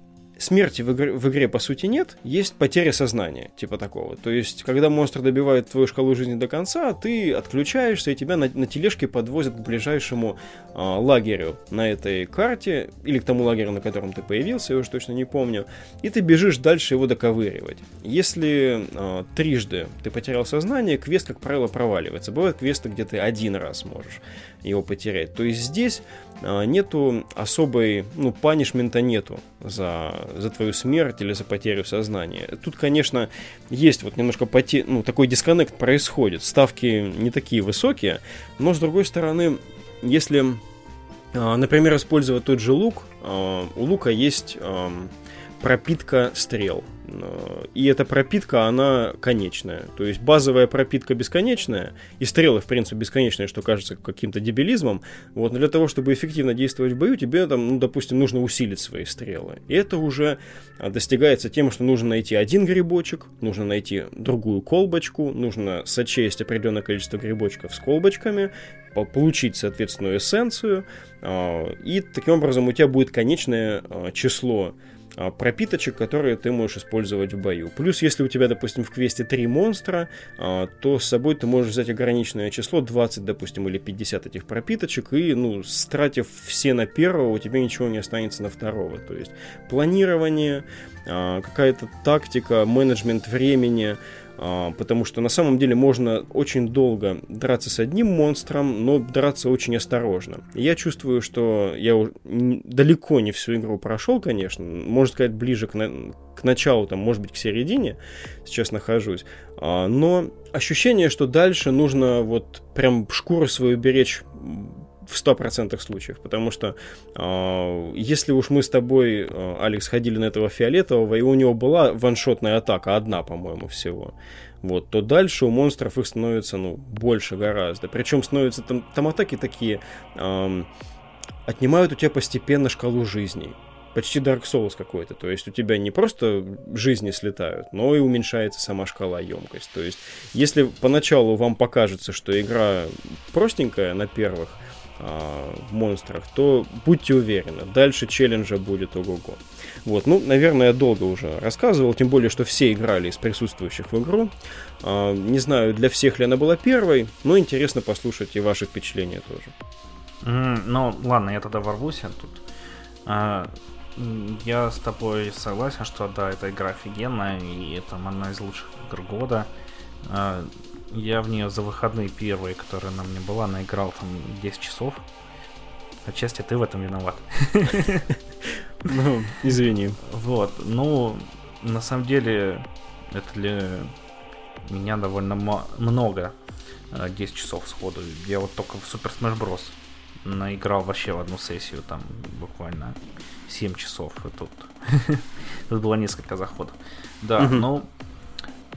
смерти в игре, в игре по сути нет, есть потеря сознания, типа такого. То есть, когда монстр добивает твою шкалу жизни до конца, ты отключаешься, и тебя на, на тележке подвозят к ближайшему а, лагерю на этой карте, или к тому лагерю, на котором ты появился, я уже точно не помню, и ты бежишь дальше его доковыривать. Если а, трижды ты потерял сознание, квест, как правило, проваливается. Бывают квесты, где ты один раз можешь его потерять. То есть здесь а, нету особой, ну, панишмента нету за, за твою смерть или за потерю сознания. Тут, конечно, есть вот немножко поте... ну, такой дисконнект происходит. Ставки не такие высокие, но, с другой стороны, если, а, например, использовать тот же лук, а, у лука есть пропитка стрел. Э, и эта пропитка, она конечная. То есть базовая пропитка бесконечная, и стрелы, в принципе, бесконечные, что кажется каким-то дебилизмом. Вот, но для того, чтобы эффективно действовать в бою, тебе там, ну, допустим, нужно усилить свои стрелы. И это уже а, достигается тем, что нужно найти один грибочек, нужно найти другую колбочку, нужно сочесть определенное количество грибочков с колбочками, получить, соответственную эссенцию, а, и таким образом у тебя будет конечное а, число пропиточек, которые ты можешь использовать в бою. Плюс, если у тебя, допустим, в квесте 3 монстра, а, то с собой ты можешь взять ограниченное число, 20, допустим, или 50 этих пропиточек, и, ну, стратив все на первого, у тебя ничего не останется на второго. То есть планирование, а, какая-то тактика, менеджмент времени, а, потому что на самом деле можно очень долго драться с одним монстром, но драться очень осторожно. Я чувствую, что я далеко не всю игру прошел, конечно, можно сказать, ближе к, на... к началу, там, может быть, к середине сейчас нахожусь, а, но ощущение, что дальше нужно вот прям шкуру свою беречь в 100% случаев, потому что э, если уж мы с тобой, э, Алекс, ходили на этого фиолетового, и у него была ваншотная атака, одна, по-моему, всего, вот, то дальше у монстров их становится, ну, больше гораздо. Причем становятся там, там атаки такие, э, отнимают у тебя постепенно шкалу жизней почти Dark Souls какой-то. То есть у тебя не просто жизни слетают, но и уменьшается сама шкала емкость. То есть если поначалу вам покажется, что игра простенькая на первых, э, монстрах, то будьте уверены, дальше челленджа будет ого-го. Вот, ну, наверное, я долго уже рассказывал, тем более, что все играли из присутствующих в игру. Э, не знаю, для всех ли она была первой, но интересно послушать и ваши впечатления тоже. Mm, ну, ладно, я тогда ворвусь тут. А, я с тобой согласен, что да, эта игра офигенная, и это одна из лучших игр года. А, я в нее за выходные первые, которая на мне была, наиграл там 10 часов. Отчасти ты в этом виноват. Ну, извини. Вот, ну, на самом деле, это для меня довольно много. 10 э, часов сходу. Я вот только в Super Smash Bros. наиграл вообще в одну сессию, там буквально 7 часов. И тут, тут было несколько заходов. Да, ну,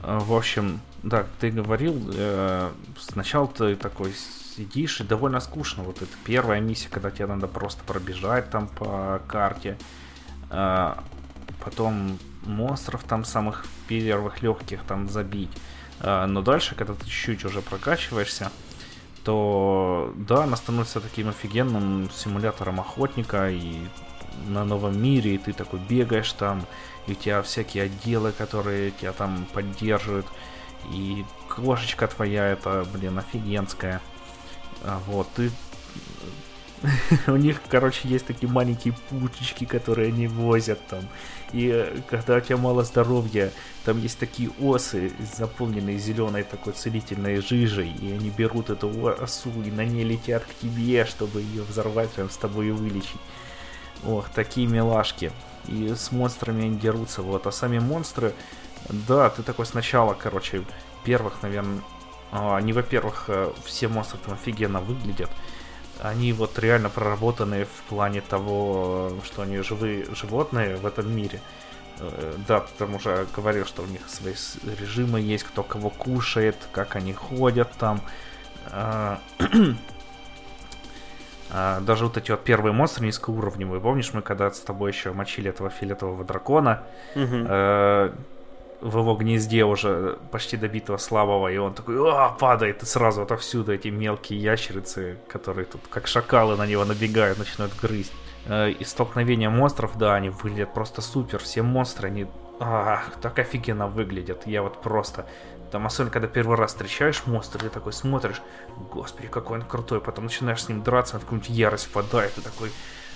э, в общем, да, ты говорил, э, сначала ты такой сидишь и довольно скучно. Вот это первая миссия, когда тебе надо просто пробежать там по карте. Э, потом монстров там самых первых легких там забить. А, но дальше, когда ты чуть-чуть уже прокачиваешься, то да, она становится таким офигенным симулятором охотника и на новом мире, и ты такой бегаешь там, и у тебя всякие отделы, которые тебя там поддерживают, и кошечка твоя, это, блин, офигенская. А, вот, ты у них, короче, есть такие маленькие путечки, которые они возят там. И э, когда у тебя мало здоровья, там есть такие осы, заполненные зеленой такой целительной жижей, и они берут эту осу и на ней летят к тебе, чтобы ее взорвать, прям с тобой и вылечить. Ох, такие милашки. И с монстрами они дерутся, вот. А сами монстры, да, ты такой сначала, короче, первых, наверное, а, они, во-первых, э, все монстры там офигенно выглядят они вот реально проработаны в плане того, что они живые животные в этом мире. Э, да, ты там уже говорил, что у них свои режимы есть, кто кого кушает, как они ходят там. А, а, даже вот эти вот первые монстры низкоуровневые. Помнишь, мы когда с тобой еще мочили этого фиолетового дракона, угу в его гнезде уже почти добитого слабого, и он такой а, падает, и сразу отовсюду эти мелкие ящерицы, которые тут как шакалы на него набегают, начинают грызть. Э, и столкновения монстров, да, они выглядят просто супер. Все монстры, они а, так офигенно выглядят. Я вот просто... Там, особенно, когда первый раз встречаешь монстра, ты такой смотришь, господи, какой он крутой, потом начинаешь с ним драться, он в какую-нибудь ярость впадает, и такой,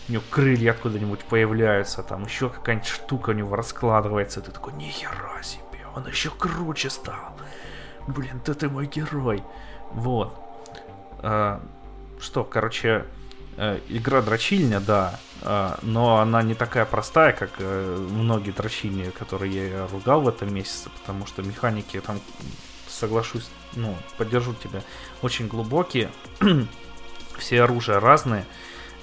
у него крылья откуда-нибудь появляются, там еще какая-нибудь штука у него раскладывается, и ты такой, нихера себе, он еще круче стал. Блин, да ты мой герой. Вот. А, что, короче, э, игра дрочильня, да, а, но она не такая простая, как э, многие дрочильни, которые я ругал в этом месяце, потому что механики там, соглашусь, ну, поддержу тебя, очень глубокие, все оружия разные,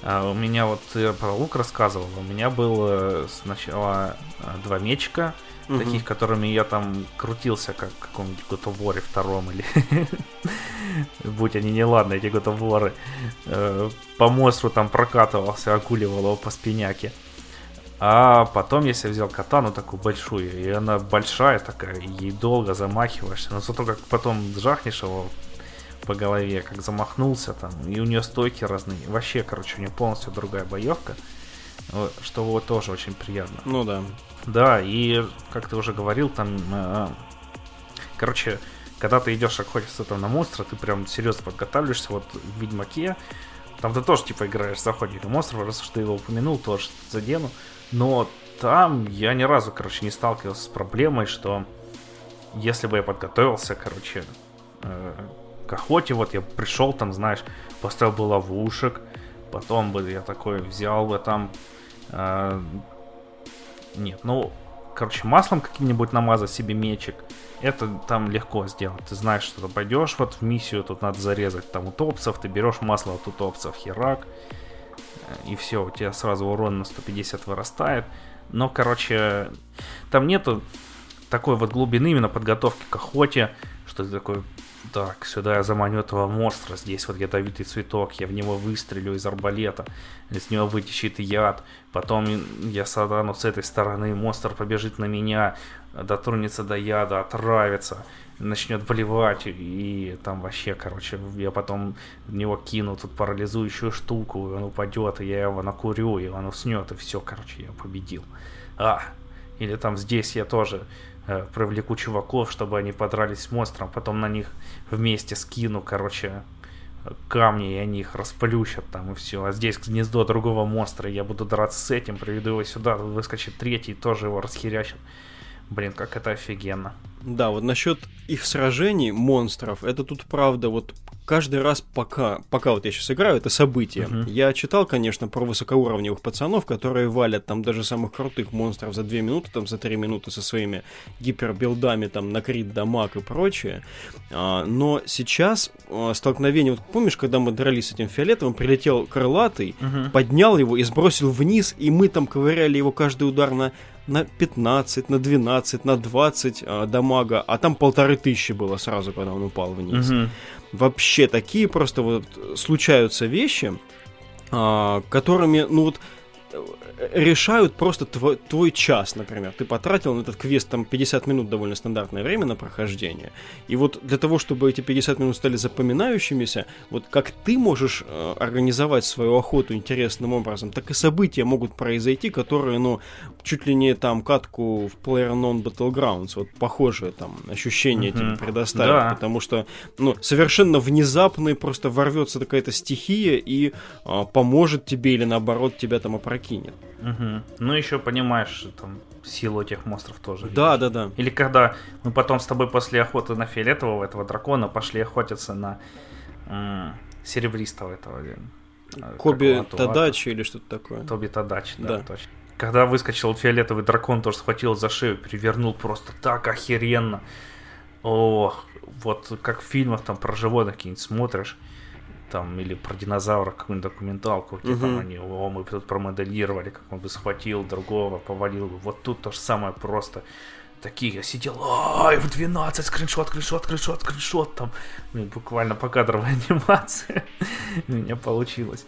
у меня вот я про лук рассказывал. У меня было сначала а, два мечика, угу. таких, которыми я там крутился, как в каком-нибудь Готоворе втором или... Будь они неладны, эти Готоворы. Э, по монстру там прокатывался, окуливал его по спиняке. А потом я себе взял катану такую большую, и она большая такая, и ей долго замахиваешься. Но зато как потом жахнешь его по голове, как замахнулся там, и у нее стойки разные. Вообще, короче, у нее полностью другая боевка, что вот тоже очень приятно. Ну да. Да, и как ты уже говорил, там, э, короче, когда ты идешь охотиться там на монстра, ты прям серьезно подготавливаешься. Вот в Ведьмаке, там ты тоже типа играешь за охотника монстров, раз уж ты его упомянул, тоже задену. Но там я ни разу, короче, не сталкивался с проблемой, что если бы я подготовился, короче, э, к охоте, вот я пришел там, знаешь, поставил бы ловушек, потом бы я такой взял бы там, э, нет, ну, короче, маслом каким-нибудь намазать себе мечик, это там легко сделать. Ты знаешь, что ты пойдешь вот в миссию, тут надо зарезать там утопцев, ты берешь масло от утопцев, херак, э, и все, у тебя сразу урон на 150 вырастает. Но, короче, там нету такой вот глубины именно подготовки к охоте, что ты такой так, сюда я заманю этого монстра, здесь вот ядовитый цветок, я в него выстрелю из арбалета, из него вытечет яд, потом я садану с этой стороны, монстр побежит на меня, дотронется до яда, отравится, начнет блевать, и там вообще, короче, я потом в него кину тут парализующую штуку, и он упадет, и я его накурю, и он уснет, и все, короче, я победил. А, или там здесь я тоже привлеку чуваков, чтобы они подрались с монстром, потом на них вместе скину, короче, камни, и они их расплющат там и все. А здесь гнездо другого монстра, я буду драться с этим, приведу его сюда, выскочит третий, тоже его расхерячит. Блин, как это офигенно. Да, вот насчет их сражений, монстров, это тут правда, вот каждый раз, пока, пока вот я сейчас играю, это событие. Uh-huh. Я читал, конечно, про высокоуровневых пацанов, которые валят там даже самых крутых монстров за 2 минуты, там за 3 минуты со своими гипербилдами, там на крит, дамаг и прочее. А, но сейчас а, столкновение, вот помнишь, когда мы дрались с этим фиолетовым, прилетел крылатый, uh-huh. поднял его и сбросил вниз, и мы там ковыряли его каждый удар на на 15, на 12, на 20 а, дамага, а там полторы тысячи было сразу, когда он упал вниз. Угу. Вообще такие просто вот случаются вещи, а, которыми, ну вот, решают просто твой, твой час, например. Ты потратил на этот квест там 50 минут, довольно стандартное время на прохождение. И вот для того, чтобы эти 50 минут стали запоминающимися, вот как ты можешь э, организовать свою охоту интересным образом, так и события могут произойти, которые, ну, чуть ли не там катку в PlayerUnknown Battlegrounds, вот похожие там ощущения mm-hmm. тебе предоставят, да. потому что, ну, совершенно внезапно просто ворвется какая-то стихия и э, поможет тебе или наоборот тебя там опрокинет. Угу. Ну, еще понимаешь, там, силу этих монстров тоже. Да, видишь. да, да. Или когда мы потом с тобой после охоты на фиолетового этого дракона пошли охотиться на м- серебристого этого. Э, Коби Тадачи или что-то такое. Тоби Тадачи, да, да. точно. Когда выскочил фиолетовый дракон, тоже схватил за шею, перевернул просто так охеренно. Ох, вот как в фильмах там про животных какие-нибудь смотришь там, или про динозавра какую-нибудь документалку, где угу. там они, о, мы тут промоделировали, как он бы схватил другого, повалил. Вот тут то же самое просто. Такие, я сидел, ай, в 12, скриншот, скриншот, скриншот, скриншот, там, ну, буквально по кадровой анимации у меня получилось.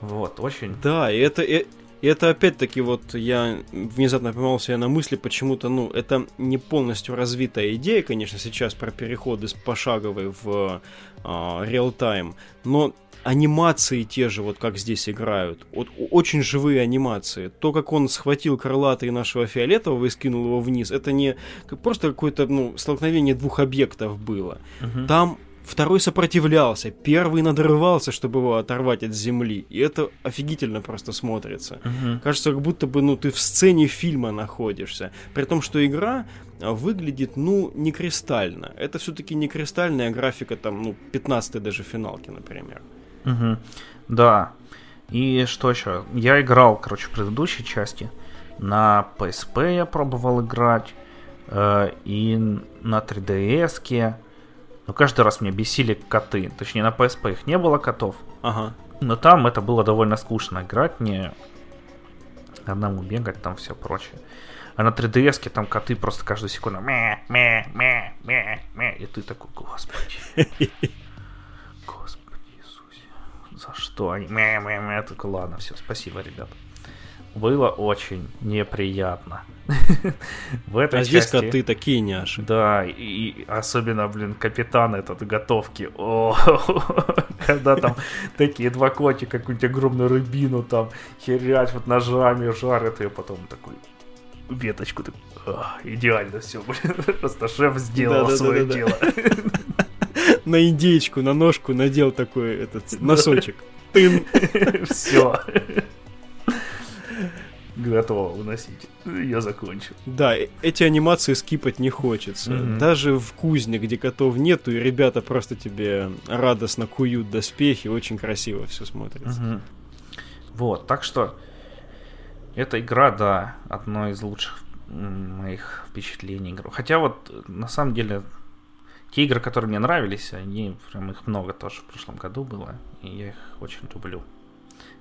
Вот, очень. Да, и это, и, и это опять-таки вот я внезапно поймался на мысли, почему-то, ну, это не полностью развитая идея, конечно, сейчас про переход из пошаговой в реал-тайм, но анимации те же, вот как здесь играют. Вот очень живые анимации. То, как он схватил крылатый нашего фиолетового и скинул его вниз, это не просто какое-то ну, столкновение двух объектов было. Угу. Там второй сопротивлялся, первый надрывался, чтобы его оторвать от земли. И это офигительно просто смотрится. Угу. Кажется, как будто бы ну, ты в сцене фильма находишься. При том, что игра выглядит, ну, не кристально. Это все-таки не кристальная графика, там, ну, 15 даже финалки, например. Угу. Да. И что еще? Я играл, короче, в предыдущей части. На PSP я пробовал играть. Э, и на 3DS. Но каждый раз меня бесили коты. Точнее, на PSP их не было котов. Ага. Но там это было довольно скучно играть. Не одному бегать, там все прочее. А на 3DS там коты просто каждую секунду мэ, мэ, мэ, мэ, мэ. И ты такой, господи. Господи Иисусе. За что они? Мэ, мэ, мэ. Я такой, ладно, все, спасибо, ребят. Было очень неприятно. В этой а здесь коты такие няши. Да, и особенно, блин, капитан этот готовки. О, когда там такие два котика, какую-нибудь огромную рыбину там херять вот ножами, жарят ее, потом такой, веточку. Так, идеально все, блин. Просто шеф сделал да, свое да, да, дело. На индейку, на ножку надел такой этот носочек. Тын. Все. Готово уносить. Я закончил. Да, э, эти анимации скипать не хочется. Mm-hmm. Даже в кузне, где котов нету, и ребята просто тебе радостно куют доспехи, очень красиво все смотрится. Mm-hmm. Вот, так что эта игра, да, одно из лучших моих впечатлений. Хотя вот, на самом деле, те игры, которые мне нравились, они прям их много тоже в прошлом году было, и я их очень люблю.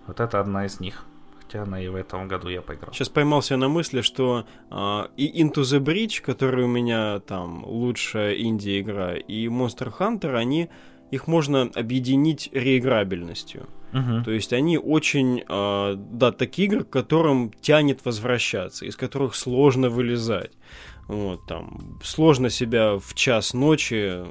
Вот это одна из них. Хотя она и в этом году я поиграл. Сейчас поймался на мысли, что э, и Into the Bridge, который у меня там лучшая инди-игра, и Monster Hunter, они их можно объединить реиграбельностью. Uh-huh. То есть они очень, э, да, такие игры, к которым тянет возвращаться, из которых сложно вылезать. Вот, там, сложно себя в час ночи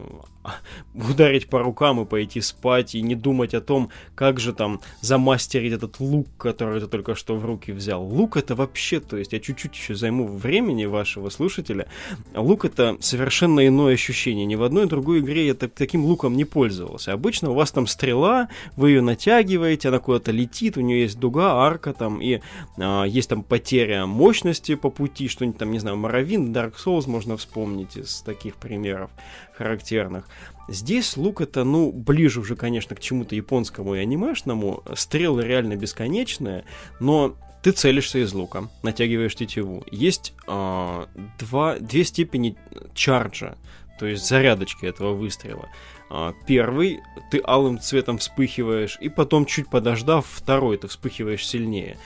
ударить по рукам и пойти спать, и не думать о том, как же там замастерить этот лук, который ты только что в руки взял. Лук это вообще, то есть я чуть-чуть еще займу времени вашего слушателя. Лук это совершенно иное ощущение. Ни в одной другой игре я так, таким луком не пользовался. Обычно у вас там стрела, вы ее натягиваете, она куда-то летит, у нее есть дуга, арка там, и а, есть там потеря мощности по пути, что-нибудь там, не знаю, Моровин, Dark Souls можно вспомнить из таких примеров характерных. Здесь лук это, ну, ближе уже, конечно, к чему-то японскому и анимешному. Стрелы реально бесконечные, но ты целишься из лука, натягиваешь тетиву. Есть э, два, две степени чарджа, то есть зарядочки этого выстрела. Э, первый ты алым цветом вспыхиваешь, и потом, чуть подождав, второй ты вспыхиваешь сильнее.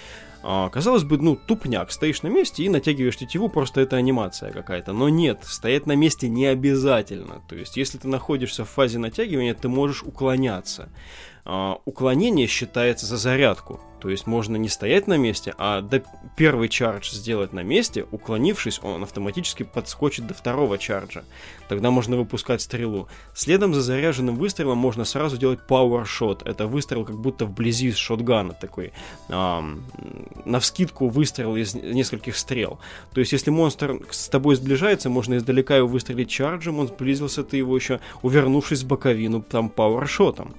А, казалось бы, ну, тупняк, стоишь на месте и натягиваешь тетиву, просто это анимация какая-то. Но нет, стоять на месте не обязательно. То есть, если ты находишься в фазе натягивания, ты можешь уклоняться. А, уклонение считается за зарядку. То есть можно не стоять на месте, а до первый чардж сделать на месте, уклонившись, он автоматически подскочит до второго чарджа. Тогда можно выпускать стрелу. Следом за заряженным выстрелом можно сразу делать power shot. Это выстрел как будто вблизи шотгана такой. Эм, на вскидку выстрел из нескольких стрел. То есть если монстр с тобой сближается, можно издалека его выстрелить чарджем, он сблизился, ты его еще увернувшись в боковину там power шотом.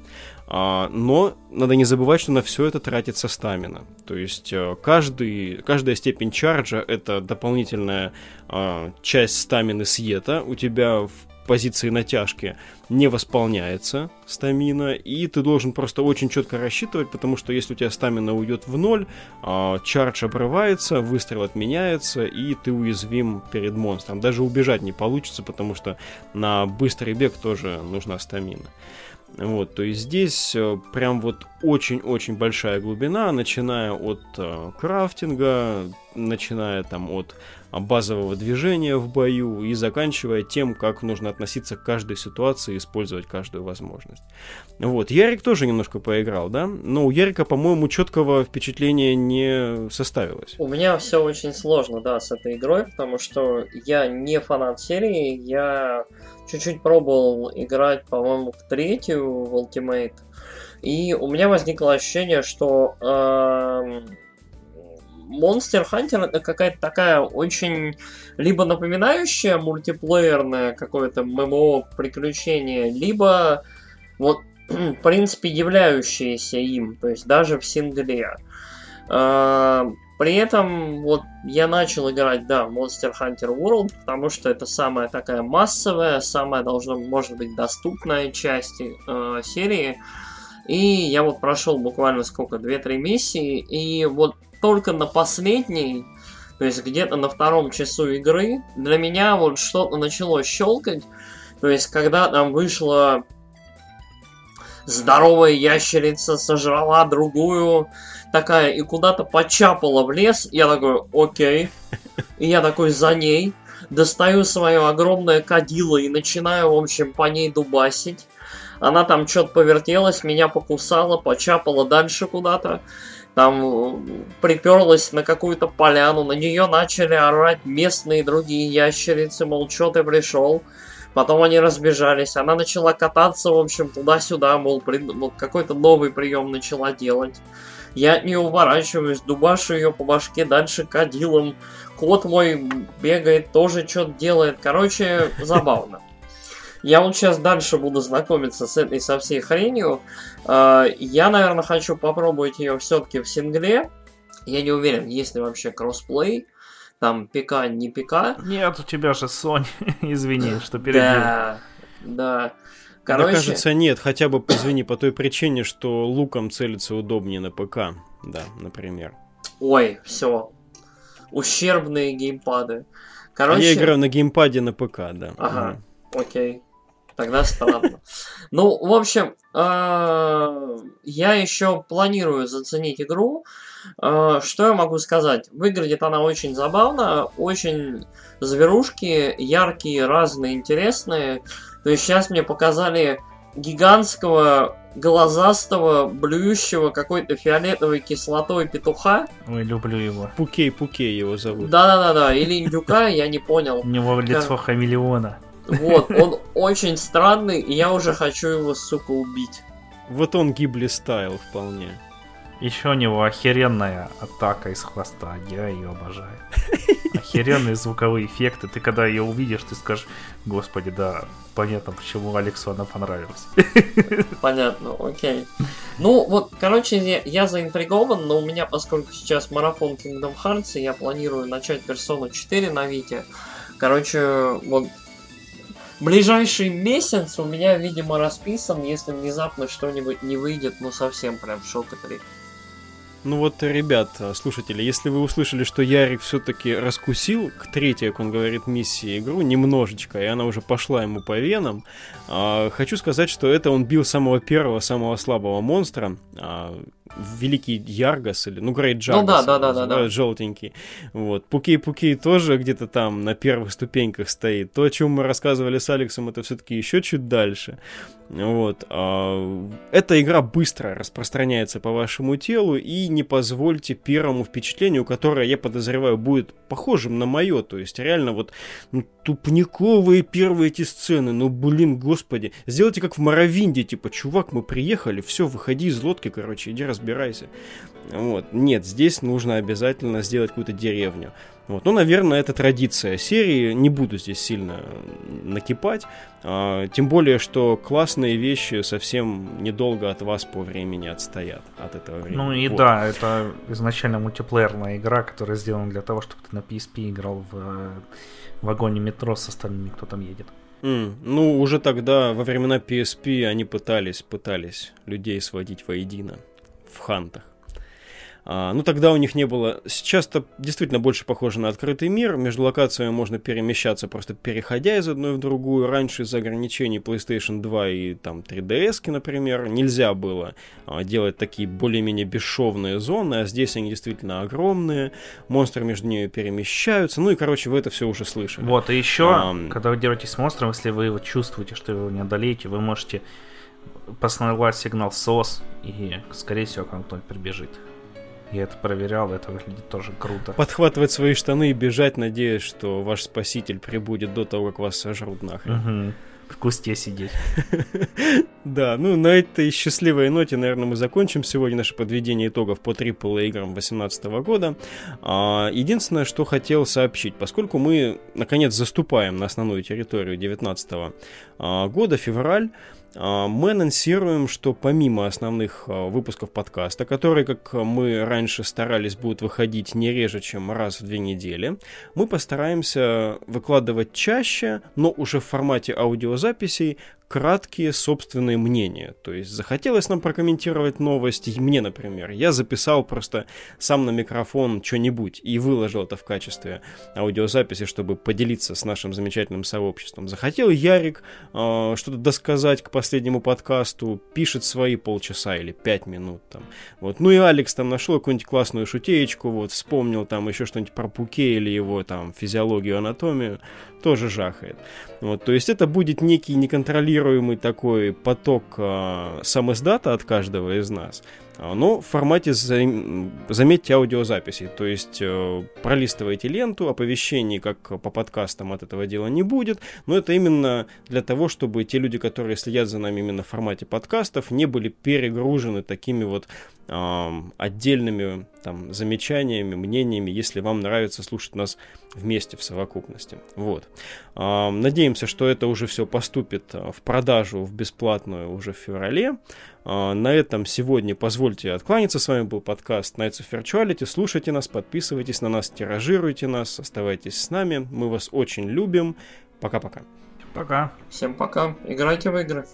А, но надо не забывать, что на все это тратится стамина. То есть э, каждый, каждая степень чарджа это дополнительная а, часть стамины съета. У тебя в позиции натяжки не восполняется стамина, и ты должен просто очень четко рассчитывать, потому что если у тебя стамина уйдет в ноль, а, чардж обрывается, выстрел отменяется, и ты уязвим перед монстром. Даже убежать не получится, потому что на быстрый бег тоже нужна стамина. Вот, то есть здесь э, прям вот очень-очень большая глубина, начиная от э, крафтинга, начиная там от базового движения в бою и заканчивая тем, как нужно относиться к каждой ситуации и использовать каждую возможность. Вот, Ярик тоже немножко поиграл, да? Но у Ярика, по-моему, четкого впечатления не составилось. У меня все очень сложно, да, с этой игрой, потому что я не фанат серии, я чуть-чуть пробовал играть, по-моему, в третью в Ultimate, и у меня возникло ощущение, что э, Monster Hunter это какая-то такая очень либо напоминающая мультиплеерное какое-то ММО приключение, либо вот в принципе являющееся им, то есть даже в сингле. Э, при этом вот я начал играть, да, Monster Hunter World, потому что это самая такая массовая, самая должна, может быть, доступная часть э, серии. И я вот прошел буквально сколько, 2-3 миссии, и вот только на последней, то есть где-то на втором часу игры, для меня вот что-то начало щелкать. То есть когда там вышла здоровая ящерица, сожрала другую, такая и куда-то почапала в лес. Я такой, окей. И я такой за ней. Достаю свое огромное кадило и начинаю, в общем, по ней дубасить. Она там что-то повертелась, меня покусала, почапала дальше куда-то. Там приперлась на какую-то поляну, на нее начали орать местные другие ящерицы, мол, что ты пришел. Потом они разбежались, она начала кататься, в общем, туда-сюда, мол, при... какой-то новый прием начала делать. Я нее уворачиваюсь, дубашу ее по башке дальше кадилом. Кот мой бегает, тоже что-то делает. Короче, забавно. Я вот сейчас дальше буду знакомиться с этой со всей хренью. А, я, наверное, хочу попробовать ее все-таки в сингле. Я не уверен, есть ли вообще кроссплей. Там ПК, не ПК. Нет, у тебя же Sony. Извини, что перебил. Да, да. Короче... Да, кажется, нет, хотя бы, извини, по той причине, что луком целиться удобнее на ПК, да, например. Ой, все. Ущербные геймпады. Короче... А я играю на геймпаде на ПК, да. Ага, угу. окей. Тогда странно. Ну, в общем, а, я еще планирую заценить игру. А, что я могу сказать? Выглядит она очень забавно, очень зверушки, яркие, разные, интересные. То есть сейчас мне показали гигантского глазастого, блюющего какой-то фиолетовой кислотой петуха. Ой, люблю его. Пукей, Пукей его зовут. Да-да-да, или индюка, я не понял. У него лицо хамелеона. Вот, он очень странный, и я уже хочу его, сука, убить. Вот он гибли стайл вполне. Еще у него охеренная атака из хвоста. Я ее обожаю. Охеренные звуковые эффекты. Ты когда ее увидишь, ты скажешь, господи, да, понятно, почему Алексу она понравилась. Понятно, окей. Ну, вот, короче, я, я заинтригован, но у меня, поскольку сейчас марафон Kingdom Hearts, я планирую начать персону 4 на Вите. Короче, вот ближайший месяц у меня, видимо, расписан, если внезапно что-нибудь не выйдет, ну совсем прям шок и трик. Ну вот, ребят, слушатели, если вы услышали, что Ярик все-таки раскусил к третьей, как он говорит, миссии игру немножечко, и она уже пошла ему по венам, э, хочу сказать, что это он бил самого первого, самого слабого монстра, э, Великий Яргас или, ну, Грейт Джаргас. Ну да, да, да, да, да. Желтенький. Вот. Пукей-Пукей тоже где-то там на первых ступеньках стоит. То, о чем мы рассказывали с Алексом, это все-таки еще чуть дальше. Вот. А, эта игра быстро распространяется по вашему телу, и не позвольте первому впечатлению, которое, я подозреваю, будет похожим на мое. То есть, реально, вот ну, тупниковые первые эти сцены. Ну, блин, господи. Сделайте как в Моровинде, типа, чувак, мы приехали, все, выходи из лодки, короче, иди разбирайся. Вот. Нет, здесь нужно обязательно сделать какую-то деревню. Вот. Ну, наверное, это традиция серии. Не буду здесь сильно накипать. А, тем более, что классные вещи совсем недолго от вас по времени отстоят от этого времени. Ну и вот. да, это изначально мультиплеерная игра, которая сделана для того, чтобы ты на PSP играл в вагоне метро с остальными, кто там едет. Mm, ну, уже тогда, во времена PSP, они пытались, пытались людей сводить воедино в хантах. А, ну, тогда у них не было... Сейчас-то действительно больше похоже на открытый мир. Между локациями можно перемещаться, просто переходя из одной в другую. Раньше из-за ограничений PlayStation 2 и там 3DS, например, нельзя было а, делать такие более-менее бесшовные зоны, а здесь они действительно огромные. Монстры между ними перемещаются. Ну и, короче, вы это все уже слышали. Вот, и еще, а, когда вы деретесь с монстром, если вы его чувствуете, что вы его не одолеете, вы можете посылать сигнал SOS, и, скорее всего, к вам кто-нибудь прибежит. Я это проверял, это выглядит тоже круто. Подхватывать свои штаны и бежать, надеясь, что ваш спаситель прибудет до того, как вас сожрут нахрен. Угу. В кусте сидеть. Да, ну на этой счастливой ноте, наверное, мы закончим сегодня наше подведение итогов по AAA играм 2018 года. А, единственное, что хотел сообщить, поскольку мы, наконец, заступаем на основную территорию 2019 а, года, февраль, мы анонсируем, что помимо основных а, выпусков подкаста, которые, как мы раньше старались, будут выходить не реже, чем раз в две недели, мы постараемся выкладывать чаще, но уже в формате аудиозаписей, краткие собственные мнения. То есть захотелось нам прокомментировать новости, мне, например. Я записал просто сам на микрофон что-нибудь и выложил это в качестве аудиозаписи, чтобы поделиться с нашим замечательным сообществом. Захотел Ярик э, что-то досказать к последнему подкасту, пишет свои полчаса или пять минут там. Вот. Ну и Алекс там нашел какую-нибудь классную шутеечку, вот, вспомнил там еще что-нибудь про Пуке или его там физиологию, анатомию тоже жахает. Вот, то есть это будет некий неконтролируемый такой поток а, сам от каждого из нас, но в формате, заметьте, аудиозаписи. То есть э, пролистывайте ленту, оповещений, как по подкастам от этого дела не будет, но это именно для того, чтобы те люди, которые следят за нами именно в формате подкастов, не были перегружены такими вот отдельными там, замечаниями, мнениями, если вам нравится слушать нас вместе в совокупности. Вот. Надеемся, что это уже все поступит а, в продажу в бесплатную уже в феврале. А, на этом сегодня позвольте откланяться. С вами был подкаст Nights of Virtuality. Слушайте нас, подписывайтесь на нас, тиражируйте нас, оставайтесь с нами. Мы вас очень любим. Пока-пока. Пока. Всем пока. Играйте в игры.